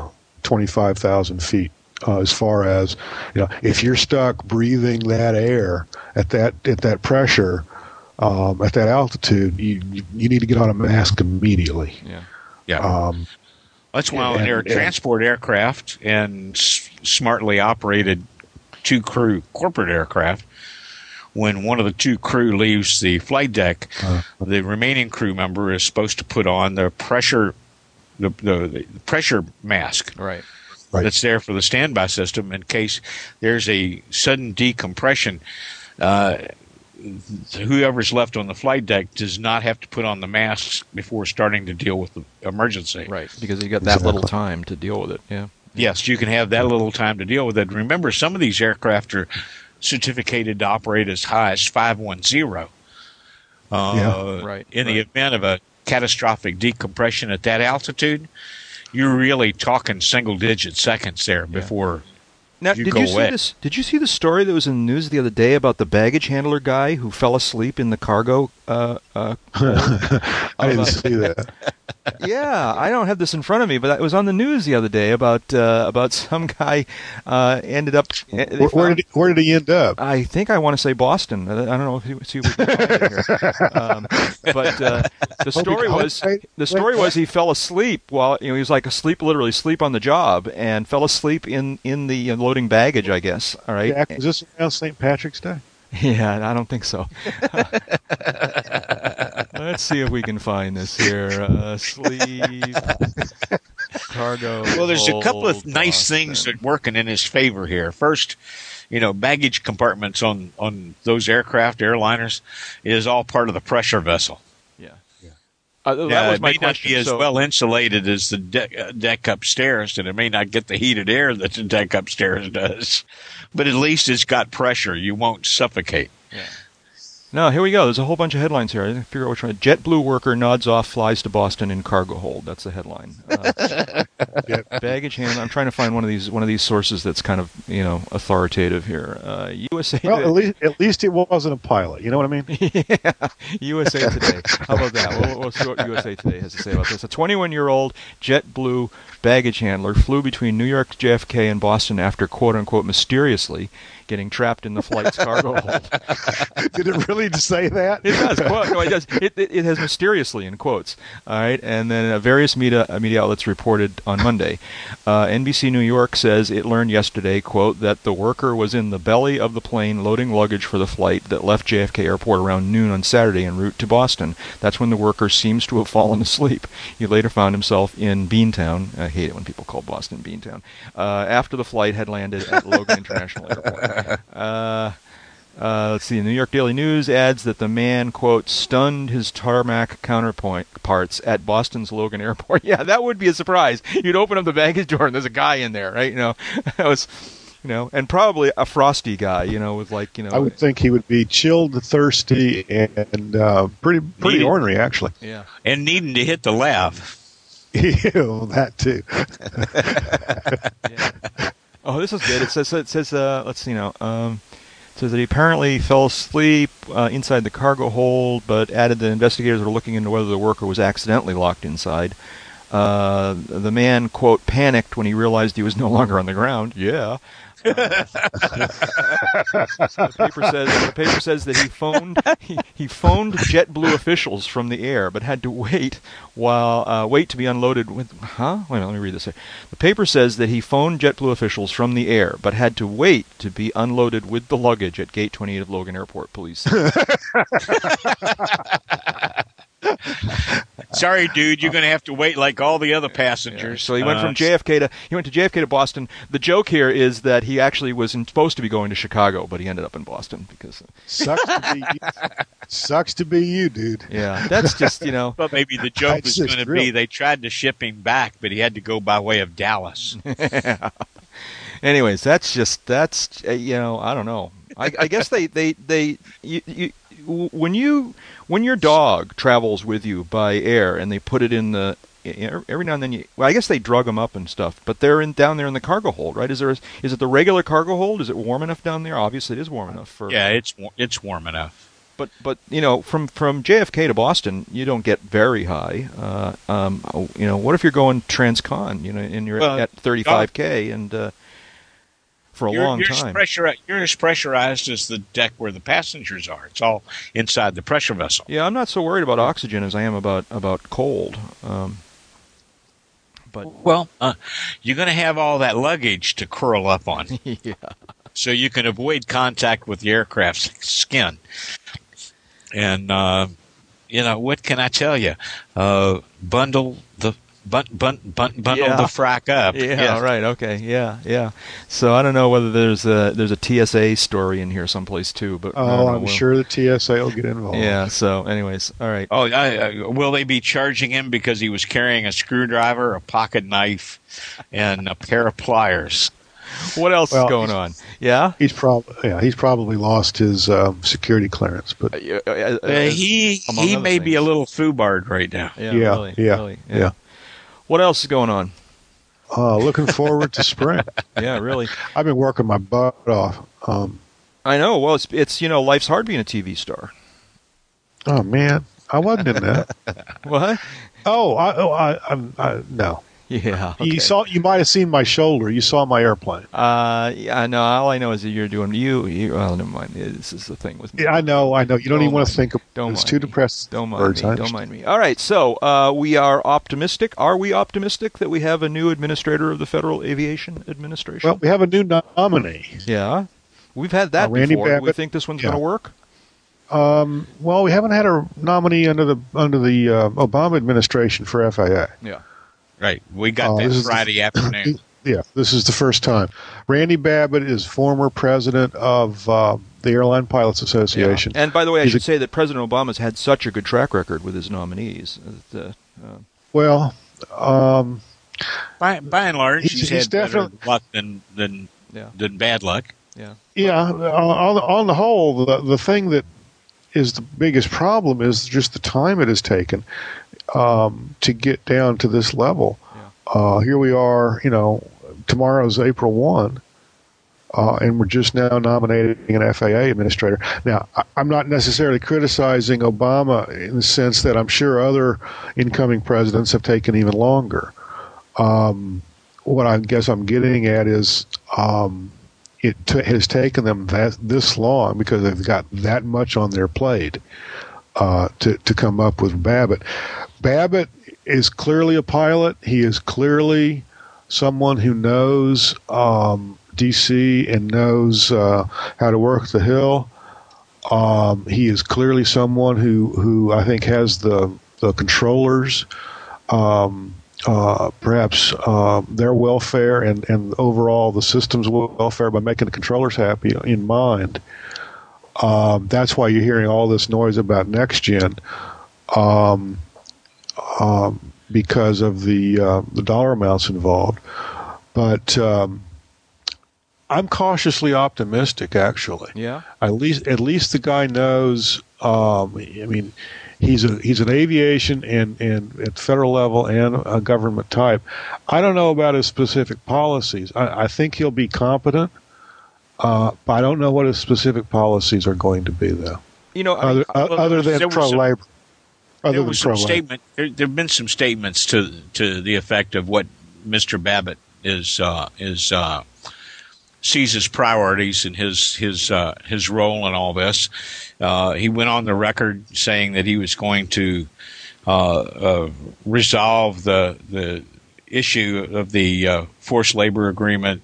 25,000 feet. Uh, as far as you know, if you're stuck breathing that air at that at that pressure, um, at that altitude, you you need to get on a mask immediately. Yeah. Yeah. Um, That's why and- air and- transport aircraft and s- smartly operated two crew corporate aircraft, when one of the two crew leaves the flight deck, Uh. the remaining crew member is supposed to put on the pressure the, the, the pressure mask Right. Right. that's there for the standby system in case there's a sudden decompression. Uh, whoever's left on the flight deck does not have to put on the masks before starting to deal with the emergency. Right. Because you got that little time to deal with it. Yeah. Yes, you can have that little time to deal with it. Remember, some of these aircraft are certificated to operate as high as 510. Uh, Yeah. Right, In the event of a catastrophic decompression at that altitude, you're really talking single digit seconds there before. Now, You did you see away. this? Did you see the story that was in the news the other day about the baggage handler guy who fell asleep in the cargo? Uh, uh, I didn't see that. yeah, I don't have this in front of me, but it was on the news the other day about uh, about some guy uh, ended up. they Where, where did he, where did he end up? I think I want to say Boston. I don't know if you see if we it here. Um, but uh, the story was the story was he fell asleep while you know he was like asleep, literally asleep on the job, and fell asleep in in the uh, loading baggage. I guess. All right. Jack, was this around St. Patrick's Day? Yeah, I don't think so. Let's see if we can find this here. Uh, sleep cargo. Well, there's a couple of nice Boston. things that working in his favor here. First, you know, baggage compartments on on those aircraft airliners is all part of the pressure vessel. Yeah. Uh, that Yeah, was it may question. not be as well insulated as the deck, uh, deck upstairs, and it may not get the heated air that the deck upstairs does. But at least it's got pressure. You won't suffocate. No, here we go. There's a whole bunch of headlines here. I didn't figure out which one. JetBlue worker nods off, flies to Boston in cargo hold. That's the headline. Uh, baggage handler. I'm trying to find one of these one of these sources that's kind of you know authoritative here. Uh, USA. Well, Today- at least at least it wasn't a pilot. You know what I mean? yeah, USA Today. How about that? We'll, we'll see what USA Today has to say about this. A 21-year-old JetBlue baggage handler flew between New York JFK and Boston after "quote unquote" mysteriously getting trapped in the flight's cargo hold. Did it really say that? It does. Quote, no, it does. It, it, it has mysteriously in quotes. All right, and then uh, various media uh, media outlets reported on Monday. Uh, NBC New York says it learned yesterday, quote, that the worker was in the belly of the plane loading luggage for the flight that left JFK Airport around noon on Saturday en route to Boston. That's when the worker seems to have fallen asleep. He later found himself in Beantown. I hate it when people call Boston Beantown. Uh, after the flight had landed at Logan International Airport. Uh, uh, let's see. The New York Daily News adds that the man, quote, stunned his tarmac counterpoint parts at Boston's Logan Airport. yeah, that would be a surprise. You'd open up the baggage door and there's a guy in there, right? You know, that was, you know, and probably a frosty guy, you know, with like, you know, I would think he would be chilled, thirsty, and uh, pretty pretty Needed. ornery, actually. yeah. And needing to hit the lav. Ew, that too. yeah. Oh, this is good. It says it says uh, let's see now. Um, it says that he apparently fell asleep uh, inside the cargo hold, but added that investigators were looking into whether the worker was accidentally locked inside. Uh, the man quote panicked when he realized he was no longer on the ground. Yeah. The paper says the paper says that he phoned he, he phoned JetBlue officials from the air, but had to wait while uh, wait to be unloaded with. Huh? Wait minute, let me read this. Here. The paper says that he phoned JetBlue officials from the air, but had to wait to be unloaded with the luggage at Gate 28 of Logan Airport. Police. said. Sorry, dude, you're going to have to wait like all the other Yeah, passengers. So he went Uh, from JFK to he went to JFK to Boston. The joke here is that he actually was in, supposed to be going to Chicago, but he ended up in Boston because Sucks to be you. Sucks to be you, dude. yeah, that's just you know But maybe the joke It's was going to be they tried to ship him back, but he had to go by way of Dallas. Anyways, that's just that's uh, you know I don't know. I, I guess they they they you, you w- when you when your dog travels with you by air and they put it in the every now and then you well I guess they drug them up and stuff, but they're in down there in the cargo hold, right? Is there a, is it the regular cargo hold? Is it warm enough down there? Obviously, it is warm enough for yeah, it's it's warm enough. But but you know from from JFK to Boston you don't get very high. Uh, um, you know what if you're going transcon? You know and you're Well, at 35k and uh, for a you're, long you're time. Pressuri- you're as pressurized as the deck where the passengers are. It's all inside the pressure vessel. Yeah, I'm not so worried about oxygen as I am about about cold. Um, but Well, uh, you're going to have all that luggage to curl up on, yeah, so you can avoid contact with the aircraft's skin. And uh, you know what can I tell you? Uh, bundle the bun, bun, bun, bundle Yeah. the frack up. yeah, Yes. right, okay, yeah, yeah. So I don't know whether there's a there's a TSA story in here someplace too, but oh, I'm we'll- sure the TSA will get involved. Yeah. So, anyways, all right. Oh, I, I, will they be charging him because he was carrying a screwdriver, a pocket knife, and a pair of pliers? What else Well, is going on? Yeah. He's probably yeah, he's probably lost his um, security clearance, but Uh, uh, uh, Uh, he he other may be a little foobarred right now. Yeah. Yeah, Really, yeah, really, yeah. What else is going on? uh, looking forward to spring. Yeah, really. I've been working my butt off. Um, I know. Well, it's it's you know, life's hard being a TV star. oh man, I wasn't in that. What? Oh, I, oh, I, I'm, I no. Yeah. okay. You saw, you might have seen my shoulder. You saw my airplane. Uh, yeah. No. All I know is that you're doing you. you well, never mind. This is the thing with me. Yeah, I know, I know. You don't, Don't even want to think of Don't It's too me. depressed. Don't mind words, me. Don't understand. mind me. All right. So uh, we are optimistic. Are we optimistic that we have a new administrator of the Federal Aviation Administration? Well, we have a new nominee. yeah. We've had that Uh, Randy before. Do we think this one's Yeah. going to work? Um, well, we haven't had a nominee under the under the uh, Obama administration for FAA. Yeah. Right. We got that this is the- Friday afternoon. Yeah, this is the first time. Randy Babbitt is former president of uh, the Airline Pilots Association. And by the way, I He's should a- say that President Obama's had such a good track record with his nominees. that, uh, uh, Well, um, by, by and large, He's- he's, he's had better definitely- luck than than yeah. than bad luck. Yeah. yeah, on, on the whole, the the thing that is the biggest problem is just the time it has taken um, to get down to this level. Yeah. Uh, here we are, you know, tomorrow's April 1, uh, and we're just now nominating an FAA administrator. Now, I, I'm not necessarily criticizing Obama in the sense that I'm sure other incoming presidents have taken even longer. Um, what I guess I'm getting at is um, it t- has taken them that this long because they've got that much on their plate uh, to to come up with Babbitt. Babbitt is clearly a pilot. He is clearly someone who knows um, DC and knows uh, how to work the hill. Um, he is clearly someone who who I think has the the controllers. Um, uh, perhaps uh, their welfare and, and overall the system's welfare by making the controllers happy in mind. Um, that's why you're hearing all this noise about next gen, um, um, because of the uh, the dollar amounts involved. But um, I'm cautiously optimistic, actually. Yeah. At least, at least the guy knows. Um, I mean, he's a he's an aviation and and at federal level and a government type. I don't know about his specific policies. I, I think he'll be competent, uh, but I don't know what his specific policies are going to be, though. You know, I- Other, well, other than pro labor. There was some statement. There, have been some statements to to the effect of what Mr. Babbitt is uh, is uh, sees as priorities and his his uh, his role in all this. Uh, he went on the record saying that he was going to uh, uh, resolve the the issue of the uh, forced labor agreement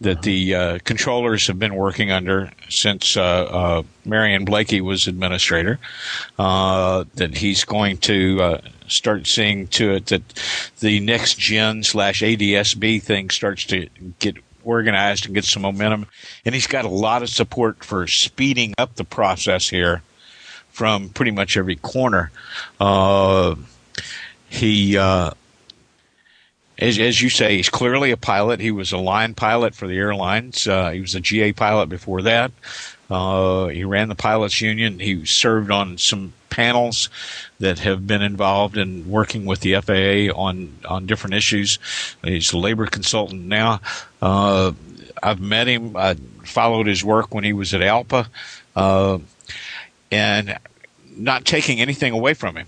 that the uh, controllers have been working under since uh, uh, Marion Blakey was administrator. Uh, that he's going to uh, start seeing to it that the next gen slash ADSB thing starts to get organized and get some momentum. And he's got a lot of support for speeding up the process here from pretty much every corner. Uh, he as, as you say, he's clearly a pilot. He was a line pilot for the airlines. Uh, he was a GA pilot before that. Uh, he ran the pilots union. He served on some panels that have been involved in working with the FAA on on different issues. He's a labor consultant now. Uh, I've met him. I followed his work when he was at ALPA. Uh, and not taking anything away from him.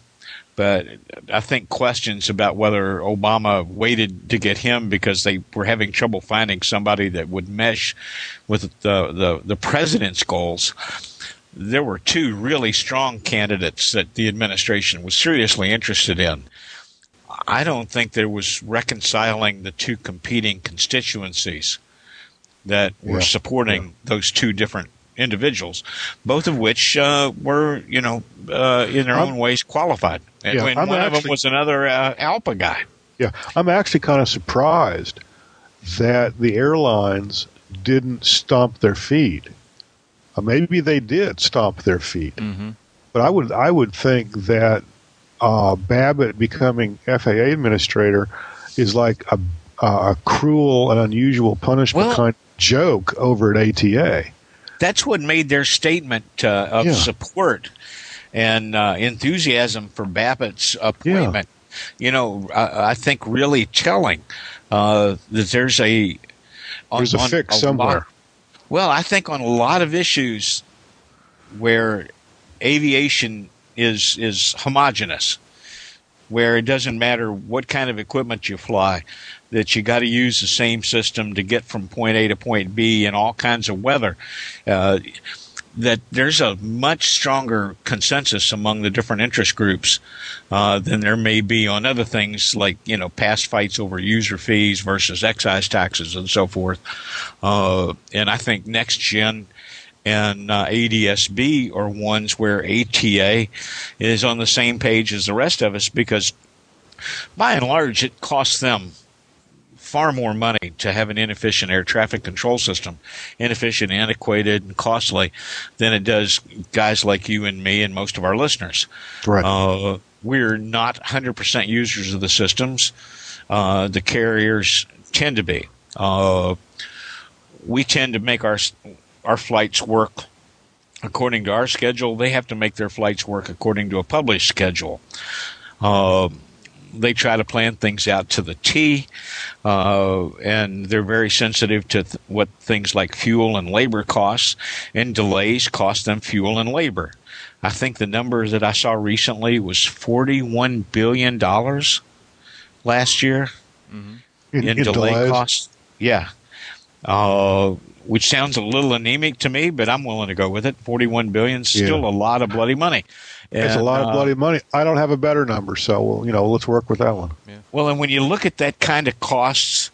But I think questions about whether Obama waited to get him because they were having trouble finding somebody that would mesh with the the, the president's goals. There were two really strong candidates that the administration was seriously interested in. I don't think there was reconciling the two competing constituencies that were Yeah. supporting Yeah. those two different individuals, both of which uh, were, you know, uh, in their I'm- own ways qualified. And, Yeah, and I'm one of them was another uh, Alpa guy. Yeah, I'm actually kind of surprised that the airlines didn't stomp their feet. Uh, maybe they did stomp their feet, Mm-hmm. but I would I would think that uh, Babbitt becoming FAA administrator is like a a cruel and unusual punishment Well- kind of joke over at ATA. That's what made their statement uh, of Yeah. support and uh, enthusiasm for Babbitt's appointment. You know, I, I think really telling uh, that there's a on- There's a on fix lot- somewhere. well, I think on a lot of issues where aviation is is homogenous, where it doesn't matter what kind of equipment you fly, that you got to use the same system to get from point A to point B in all kinds of weather. Uh, that there's a much stronger consensus among the different interest groups uh, than there may be on other things like you know past fights over user fees versus excise taxes and so forth. Uh, and I think next gen and uh, ADSB are ones where ATA is on the same page as the rest of us because by and large it costs them far more money to have an inefficient air traffic control system, inefficient, antiquated, and costly, than it does guys like you and me and most of our listeners. Right. Uh, we're not 100% users of the systems. Uh, the carriers tend to be. Uh, we tend to make our our flights work according to our schedule. They have to make their flights work according to a published schedule. Uh, they try to plan things out to the T, uh, and they're very sensitive to th- what things like fuel and labor costs, and delays cost them fuel and labor. I think the number that I saw recently was forty-one billion dollars last year in, in, in delay delays. costs. Yeah. Uh, which sounds a little anemic to me, but I'm willing to go with it. Forty-one billion, still Yeah. a lot of bloody money. It's a And, lot uh, of bloody money. I don't have a better number, so well, you know, let's work with that one. Well, and when you look at that kind of costs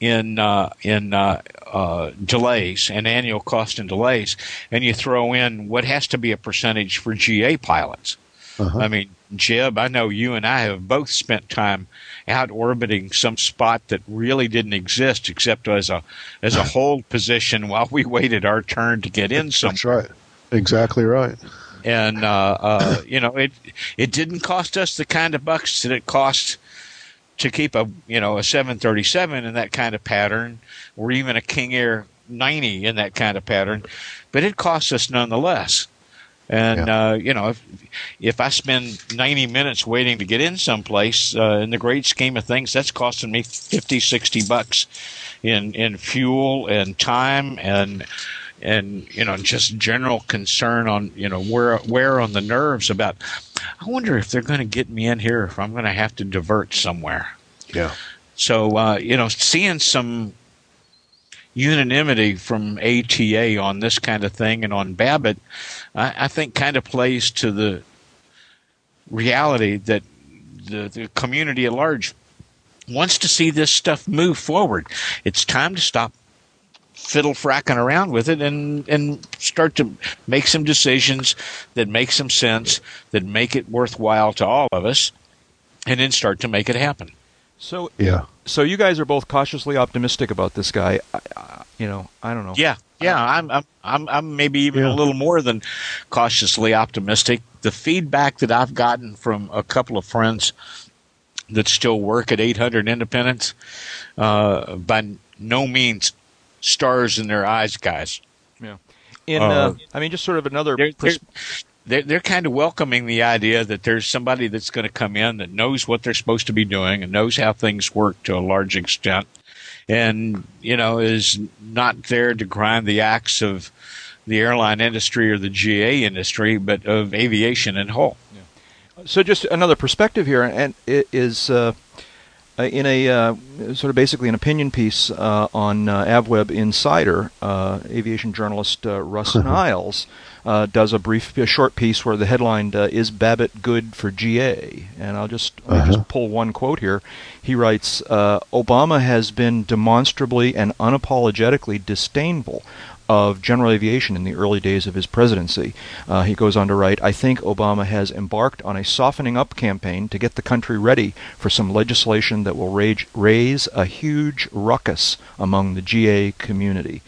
in uh, in uh, uh, delays and annual cost and delays, and you throw in what has to be a percentage for GA pilots. Uh-huh. I mean, Jeb, I know you and I have both spent time out orbiting some spot that really didn't exist except as a as a hold position while we waited our turn to get in some That's right. Exactly right. And uh, uh, you know it it didn't cost us the kind of bucks that it cost to keep a you know a 737 in that kind of pattern or even a King Air 90 in that kind of pattern, but it costs us nonetheless. And uh, you know, if if I spend 90 minutes waiting to get in someplace, uh, in the great scheme of things, that's costing me 50, 60 bucks in in fuel and time and and you know just general concern on you know where where on the nerves about. I wonder if they're going to get me in here if I'm going to have to divert somewhere. Yeah. So uh, you know, seeing some unanimity from ATA on this kind of thing and on Babbitt, I, I think kind of plays to the reality that the, the community at large wants to see this stuff move forward. It's time to stop fiddle fracking around with it and and start to make some decisions that make some sense that make it worthwhile to all of us and then start to make it happen So, Yeah. so you guys are both cautiously optimistic about this guy. I, I, you know, I don't know. yeah yeah i'm i'm i'm, I'm maybe even Yeah. a little more than cautiously optimistic the feedback that i've gotten from a couple of friends that still work at 800 independence uh, by no means stars in their eyes guys Yeah. In, Uh, uh, I mean, just sort of another. they're, pers- they're, they're, they're kind of welcoming the idea that there's somebody that's going to come in that knows what they're supposed to be doing and knows how things work to a large extent and you know is not there to grind the axe of the airline industry or the GA industry, but of aviation in whole. So, just another perspective here, and it is uh, in a uh, sort of basically an opinion piece uh, on uh, AvWeb Insider. Uh, aviation journalist Russ Niles does a brief, a short piece where the headline is "Babbitt good for GA?" And I'll just uh-huh. just pull one quote here. He writes, "Obama has been demonstrably and unapologetically disdainful of general aviation in the early days of his presidency. Uh, he goes on to write, I think Obama has embarked on a softening up campaign to get the country ready for some legislation that will rage, raise a huge ruckus among the GA community.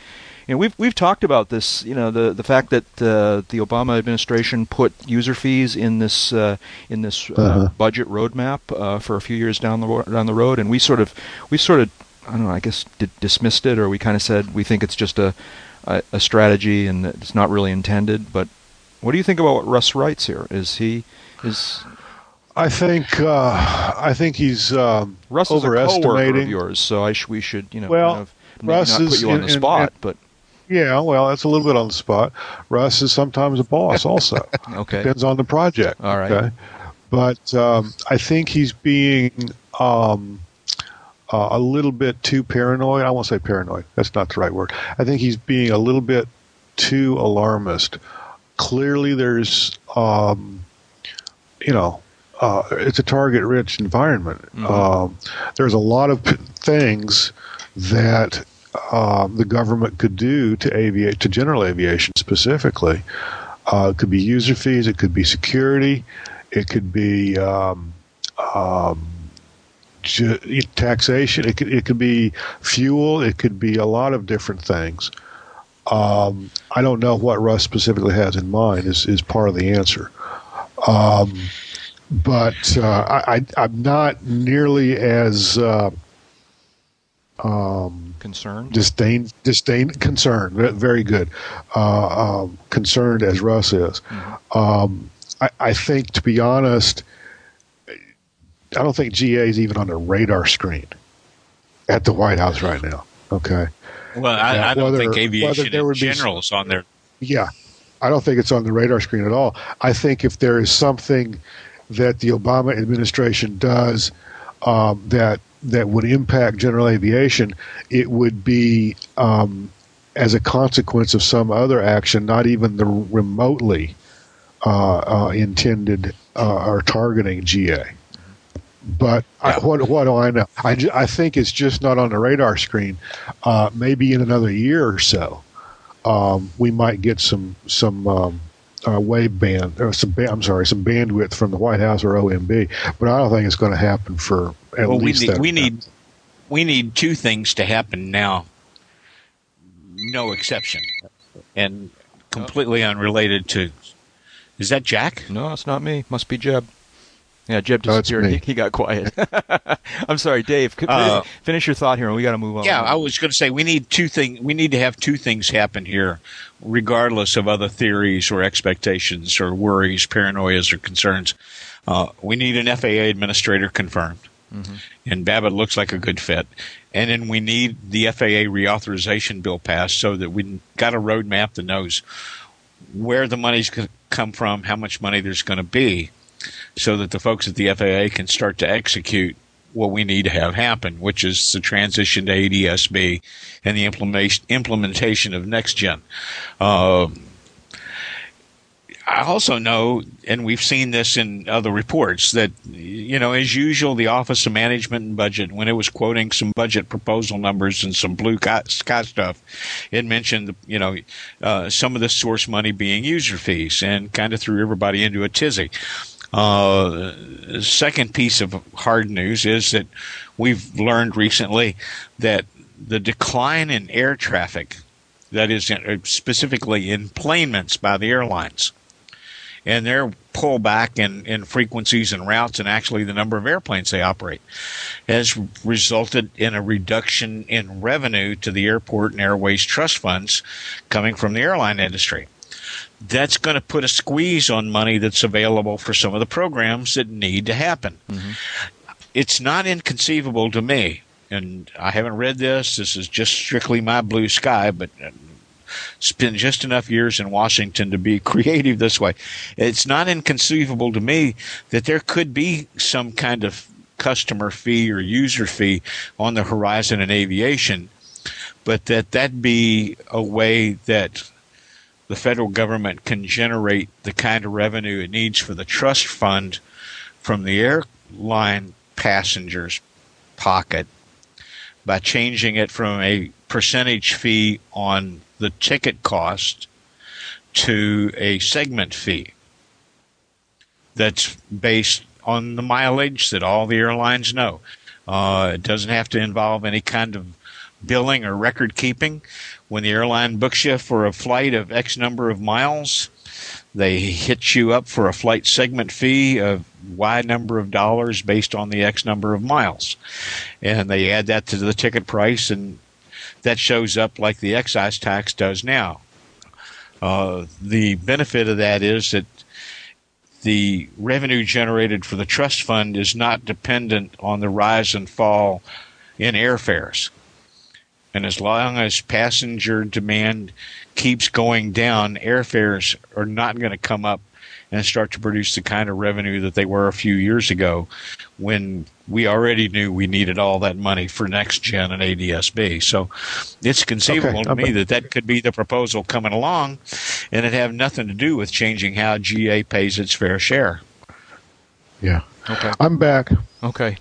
You know, we've we've talked about this. You know, the the fact that uh, the Obama administration put user fees in this uh, in this uh, uh-huh. budget roadmap uh, for a few years down the down the road, and we sort of we sort of I don't know. I guess d- dismissed it, or we kind of said we think it's just a a, a strategy and it's not really intended. But what do you think about what Russ writes here? Is he is I think uh, I think he's um, Russ overestimating is a of yours, so I sh- we should you know well, kind of Russ not put you on the spot, but yeah, well, that's a little bit on the spot. Russ is sometimes a boss, also. okay, depends on the project. All right, okay? but um, I think he's being um, uh, a little bit too paranoid. I won't say paranoid. That's not the right word. I think he's being a little bit too alarmist. Clearly, there's, um, you know, uh, it's a target-rich environment. Mm-hmm. Um, there's a lot of p- things that um, the government could do to aviate to general aviation specifically. Uh, it could be user fees. It could be security. It could be um, um, taxation. It could it could be fuel. It could be a lot of different things. Um, I don't know what Russ specifically has in mind. Is is part of the answer. Um, but uh, I, am not nearly as uh, um, concerned, disdain, disdain, concerned. Very good, uh, um, concerned as Russ is. Mm-hmm. Um, I, I, think, to be honest, I don't think GA is even on the radar screen at the White House right now. Okay. Well, I, I don't whether, think aviation in general is on there. Yeah, I don't think it's on the radar screen at all. I think if there is something that the Obama administration does um, that that would impact general aviation, it would be um, as a consequence of some other action, not even the remotely uh, uh, intended uh, or targeting GA. But yeah. I, what what do I know? I, I think it's just not on the radar screen. Uh, maybe in another year or so, um, we might get some some um, uh, wave band or some I'm sorry some bandwidth from the White House or OMB. But I don't think it's going to happen for at well, least we need, we need we need two things to happen now. No exception, and completely unrelated to. Is that Jack? No, it's not me. Must be Jeb. Yeah, Jeb disappeared. he, he, got quiet. I'm sorry, Dave. Uh, finish your thought here, and we got to move on. Yeah, I was going to say we need two things. We need to have two things happen here, regardless of other theories or expectations or worries, paranoias, or concerns. Uh, we need an FAA administrator confirmed, mm-hmm. and Babbitt looks like a good fit. And then we need the FAA reauthorization bill passed so that we got a roadmap that knows where the money's going to come from, how much money there's going to be so that the folks at the FAA can start to execute what we need to have happen, which is the transition to ADSB and the implementation implementation of NextGen. Uh, I also know, and we've seen this in other reports, that, you know, as usual, the Office of Management and Budget, when it was quoting some budget proposal numbers and some blue sky stuff, it mentioned, you know, uh, some of the source money being user fees and kind of threw everybody into a tizzy. Uh, second piece of hard news is that we've learned recently that the decline in air traffic, that is uh, specifically enplanements by the airlines, and their pullback in, in frequencies and routes and actually the number of airplanes they operate has resulted in a reduction in revenue to the airport and airways trust funds coming from the airline industry that's going to put a squeeze on money that's available for some of the programs that need to happen. Mm-hmm. It's not inconceivable to me, and I haven't read this. This is just strictly my blue sky, but spent just enough years in Washington to be creative this way. It's not inconceivable to me that there could be some kind of customer fee or user fee on the horizon in aviation, but that that be a way that the federal government can generate the kind of revenue it needs for the trust fund from the airline passengers pocket by changing it from a percentage fee on the ticket cost to a segment fee that's based on the mileage that all the airlines know. Uh, it doesn't have to involve any kind of billing or record keeping. When the airline books you for a flight of X number of miles, they hit you up for a flight segment fee of Y number of dollars based on the X number of miles. And they add that to the ticket price, and that shows up like the excise tax does now. Uh, the benefit of that is that the revenue generated for the trust fund is not dependent on the rise and fall in airfares. And as long as passenger demand keeps going down, airfares are not going to come up and start to produce the kind of revenue that they were a few years ago when we already knew we needed all that money for next gen and ADSB. So it's conceivable okay, to me that that could be the proposal coming along and it have nothing to do with changing how GA pays its fair share. Yeah. Okay. I'm back. Okay.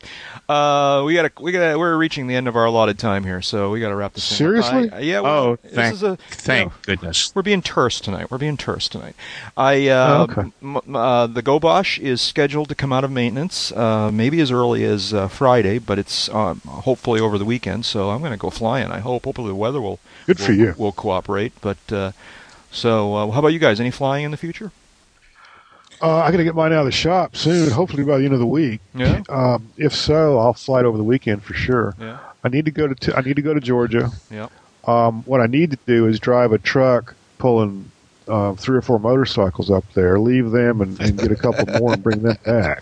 Uh, we got we got we're reaching the end of our allotted time here, so we got to wrap this. Up. Seriously? I, yeah. Well, oh, thank, this is a, thank you know, goodness. We're being terse tonight. We're being terse tonight. I uh, oh, okay. m- uh, the Gobosh is scheduled to come out of maintenance, uh, maybe as early as uh, Friday, but it's um, hopefully over the weekend. So I'm going to go flying. I hope. Hopefully the weather will good will, for you. Will cooperate. But uh, so uh, how about you guys? Any flying in the future? Uh, I got to get mine out of the shop soon, hopefully by the end of the week. Yeah. Um, if so, I'll fly it over the weekend for sure. Yeah. I need to go to t- I need to go to Georgia. Yeah. Um, what I need to do is drive a truck pulling uh, three or four motorcycles up there, leave them, and, and get a couple more and bring them back.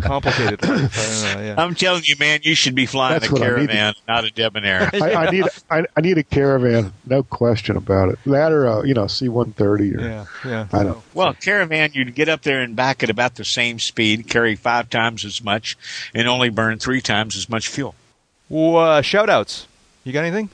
complicated life. Know, yeah. I'm telling you, man, you should be flying That's a caravan, not a debonair. I, I, need I, I, need a caravan, no question about it. That or a, you know C-130 or yeah, yeah. I don't. Well, caravan, you'd get up there and back at about the same speed, carry five times as much, and only burn three times as much fuel. Well, uh, shout outs. You got anything?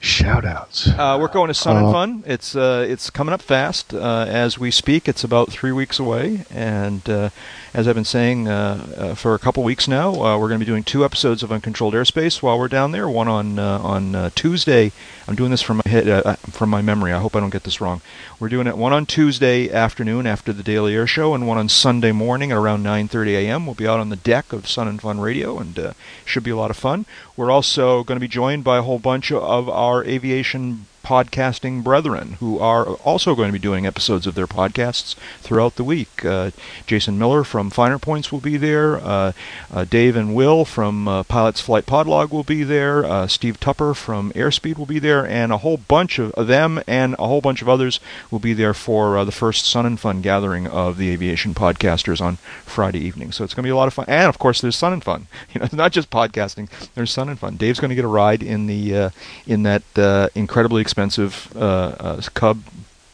Shout outs. Uh, we're going to Sun uh, and Fun. It's uh, it's coming up fast uh, as we speak. It's about three weeks away, and uh, as I've been saying uh, uh, for a couple weeks now, uh, we're going to be doing two episodes of Uncontrolled Airspace while we're down there. One on uh, on uh, Tuesday. I'm doing this from my head, uh, from my memory. I hope I don't get this wrong. We're doing it one on Tuesday afternoon after the Daily Air Show, and one on Sunday morning at around 9:30 a.m. We'll be out on the deck of Sun 'n Fun Radio, and should be a lot of fun. We're also going to be joined by a whole bunch of our aviation podcasting brethren who are also going to be doing episodes of their podcasts throughout the week. Uh, Jason Miller from Finer Points will be there. Uh, uh, Dave and Will from uh, Pilot's Flight Podlog will be there. Uh, Steve Tupper from Airspeed will be there, and a whole bunch of them and a whole bunch of others will be there for uh, the first Sun 'n Fun gathering of the aviation podcasters on Friday evening. So it's going to be a lot of fun. And of course, there's Sun 'n Fun. You know, it's not just podcasting. There's Sun 'n Fun. Dave's going to get a ride in the in that incredibly expensive expensive uh, uh, Cub,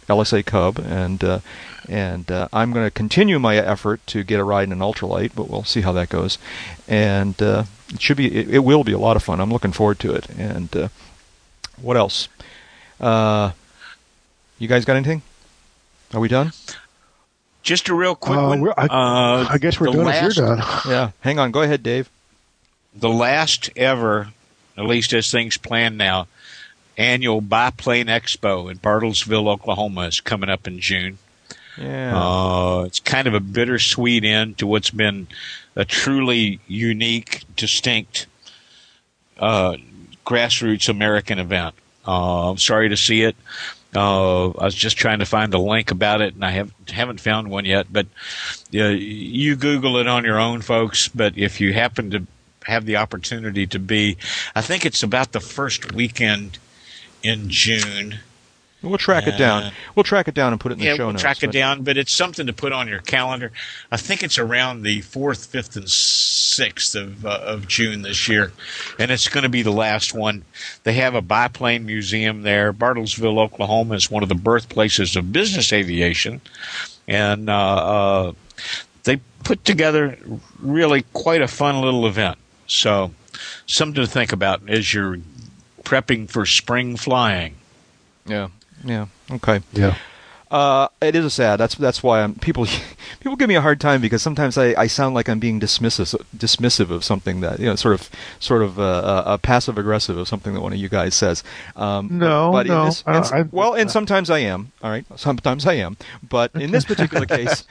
LSA Cub, and uh, and uh, I'm going to continue my effort to get a ride in an ultralight, but we'll see how that goes. And uh, it should be, it, it, will be a lot of fun. I'm looking forward to it. And uh, what else? you guys got anything? Are we done? Just a real quick one. I, I, guess we're done last, you're done. Yeah, hang on. Go ahead, Dave. The last ever, at least as things planned now, annual biplane expo in Bartlesville, Oklahoma is coming up in June. Yeah. Uh, it's kind of a bittersweet end to what's been a truly unique, distinct, uh, grassroots American event. Uh, I'm sorry to see it. Uh, I was just trying to find a link about it, and I have, haven't found one yet. But uh, you Google it on your own, folks. But if you happen to have the opportunity to be, I think it's about the first weekend in June. We'll track it down. We'll track it down and put it in the yeah, show we'll notes. track it down, but it's something to put on your calendar. I think it's around the fourth, fifth, and sixth of uh, of June this year, and it's going to be the last one. They have a biplane museum there. Bartlesville, Oklahoma, is one of the birthplaces of business aviation, and uh, uh, they put together really quite a fun little event. So, something to think about as you're prepping for spring flying. Yeah. Yeah. Okay. Yeah. Uh, it is a sad. That's that's why I'm people people give me a hard time because sometimes I, I sound like I'm being dismissive dismissive of something that you know sort of sort of uh, uh, passive aggressive of something that one of you guys says. Um, No, but in no, this- I- and s- I- well, and sometimes I am. All right, sometimes I am. But in this particular case,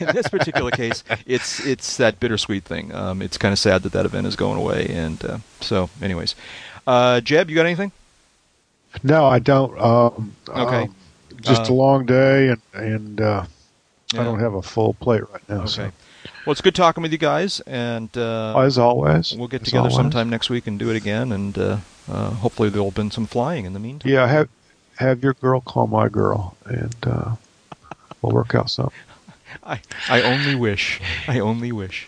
in this particular case, it's it's that bittersweet thing. Um, it's kind of sad that that event is going away. And uh, so, anyways, uh, Jeb, you got anything? No, I don't. Um, Okay. um, just Uh, a long day, and and uh, Yeah. I don't have a full plate right now. Okay. So, Well, it's good talking with you guys, and uh, as always, We'll get together always. sometime next week and do it again, and uh, uh, hopefully there'll have been some flying in the meantime. Yeah, have have your girl call my girl, and uh, we'll work out something. I, I only wish. I only wish.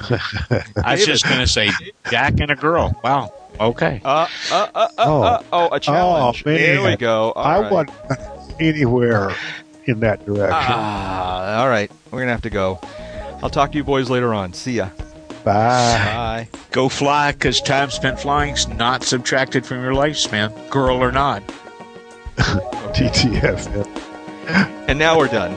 I was just going to say Jack and a girl. Wow. Okay. Uh, uh, uh, uh, Oh. uh, oh, a challenge. Oh, man. There we go. All I right. wasn't anywhere in that direction. Ah, all right. We're gonna have to go. I'll talk to you boys later on. See ya. Bye. Bye. Go fly because time spent flying's not subtracted from your lifespan, girl or not. TTF. And now we're done.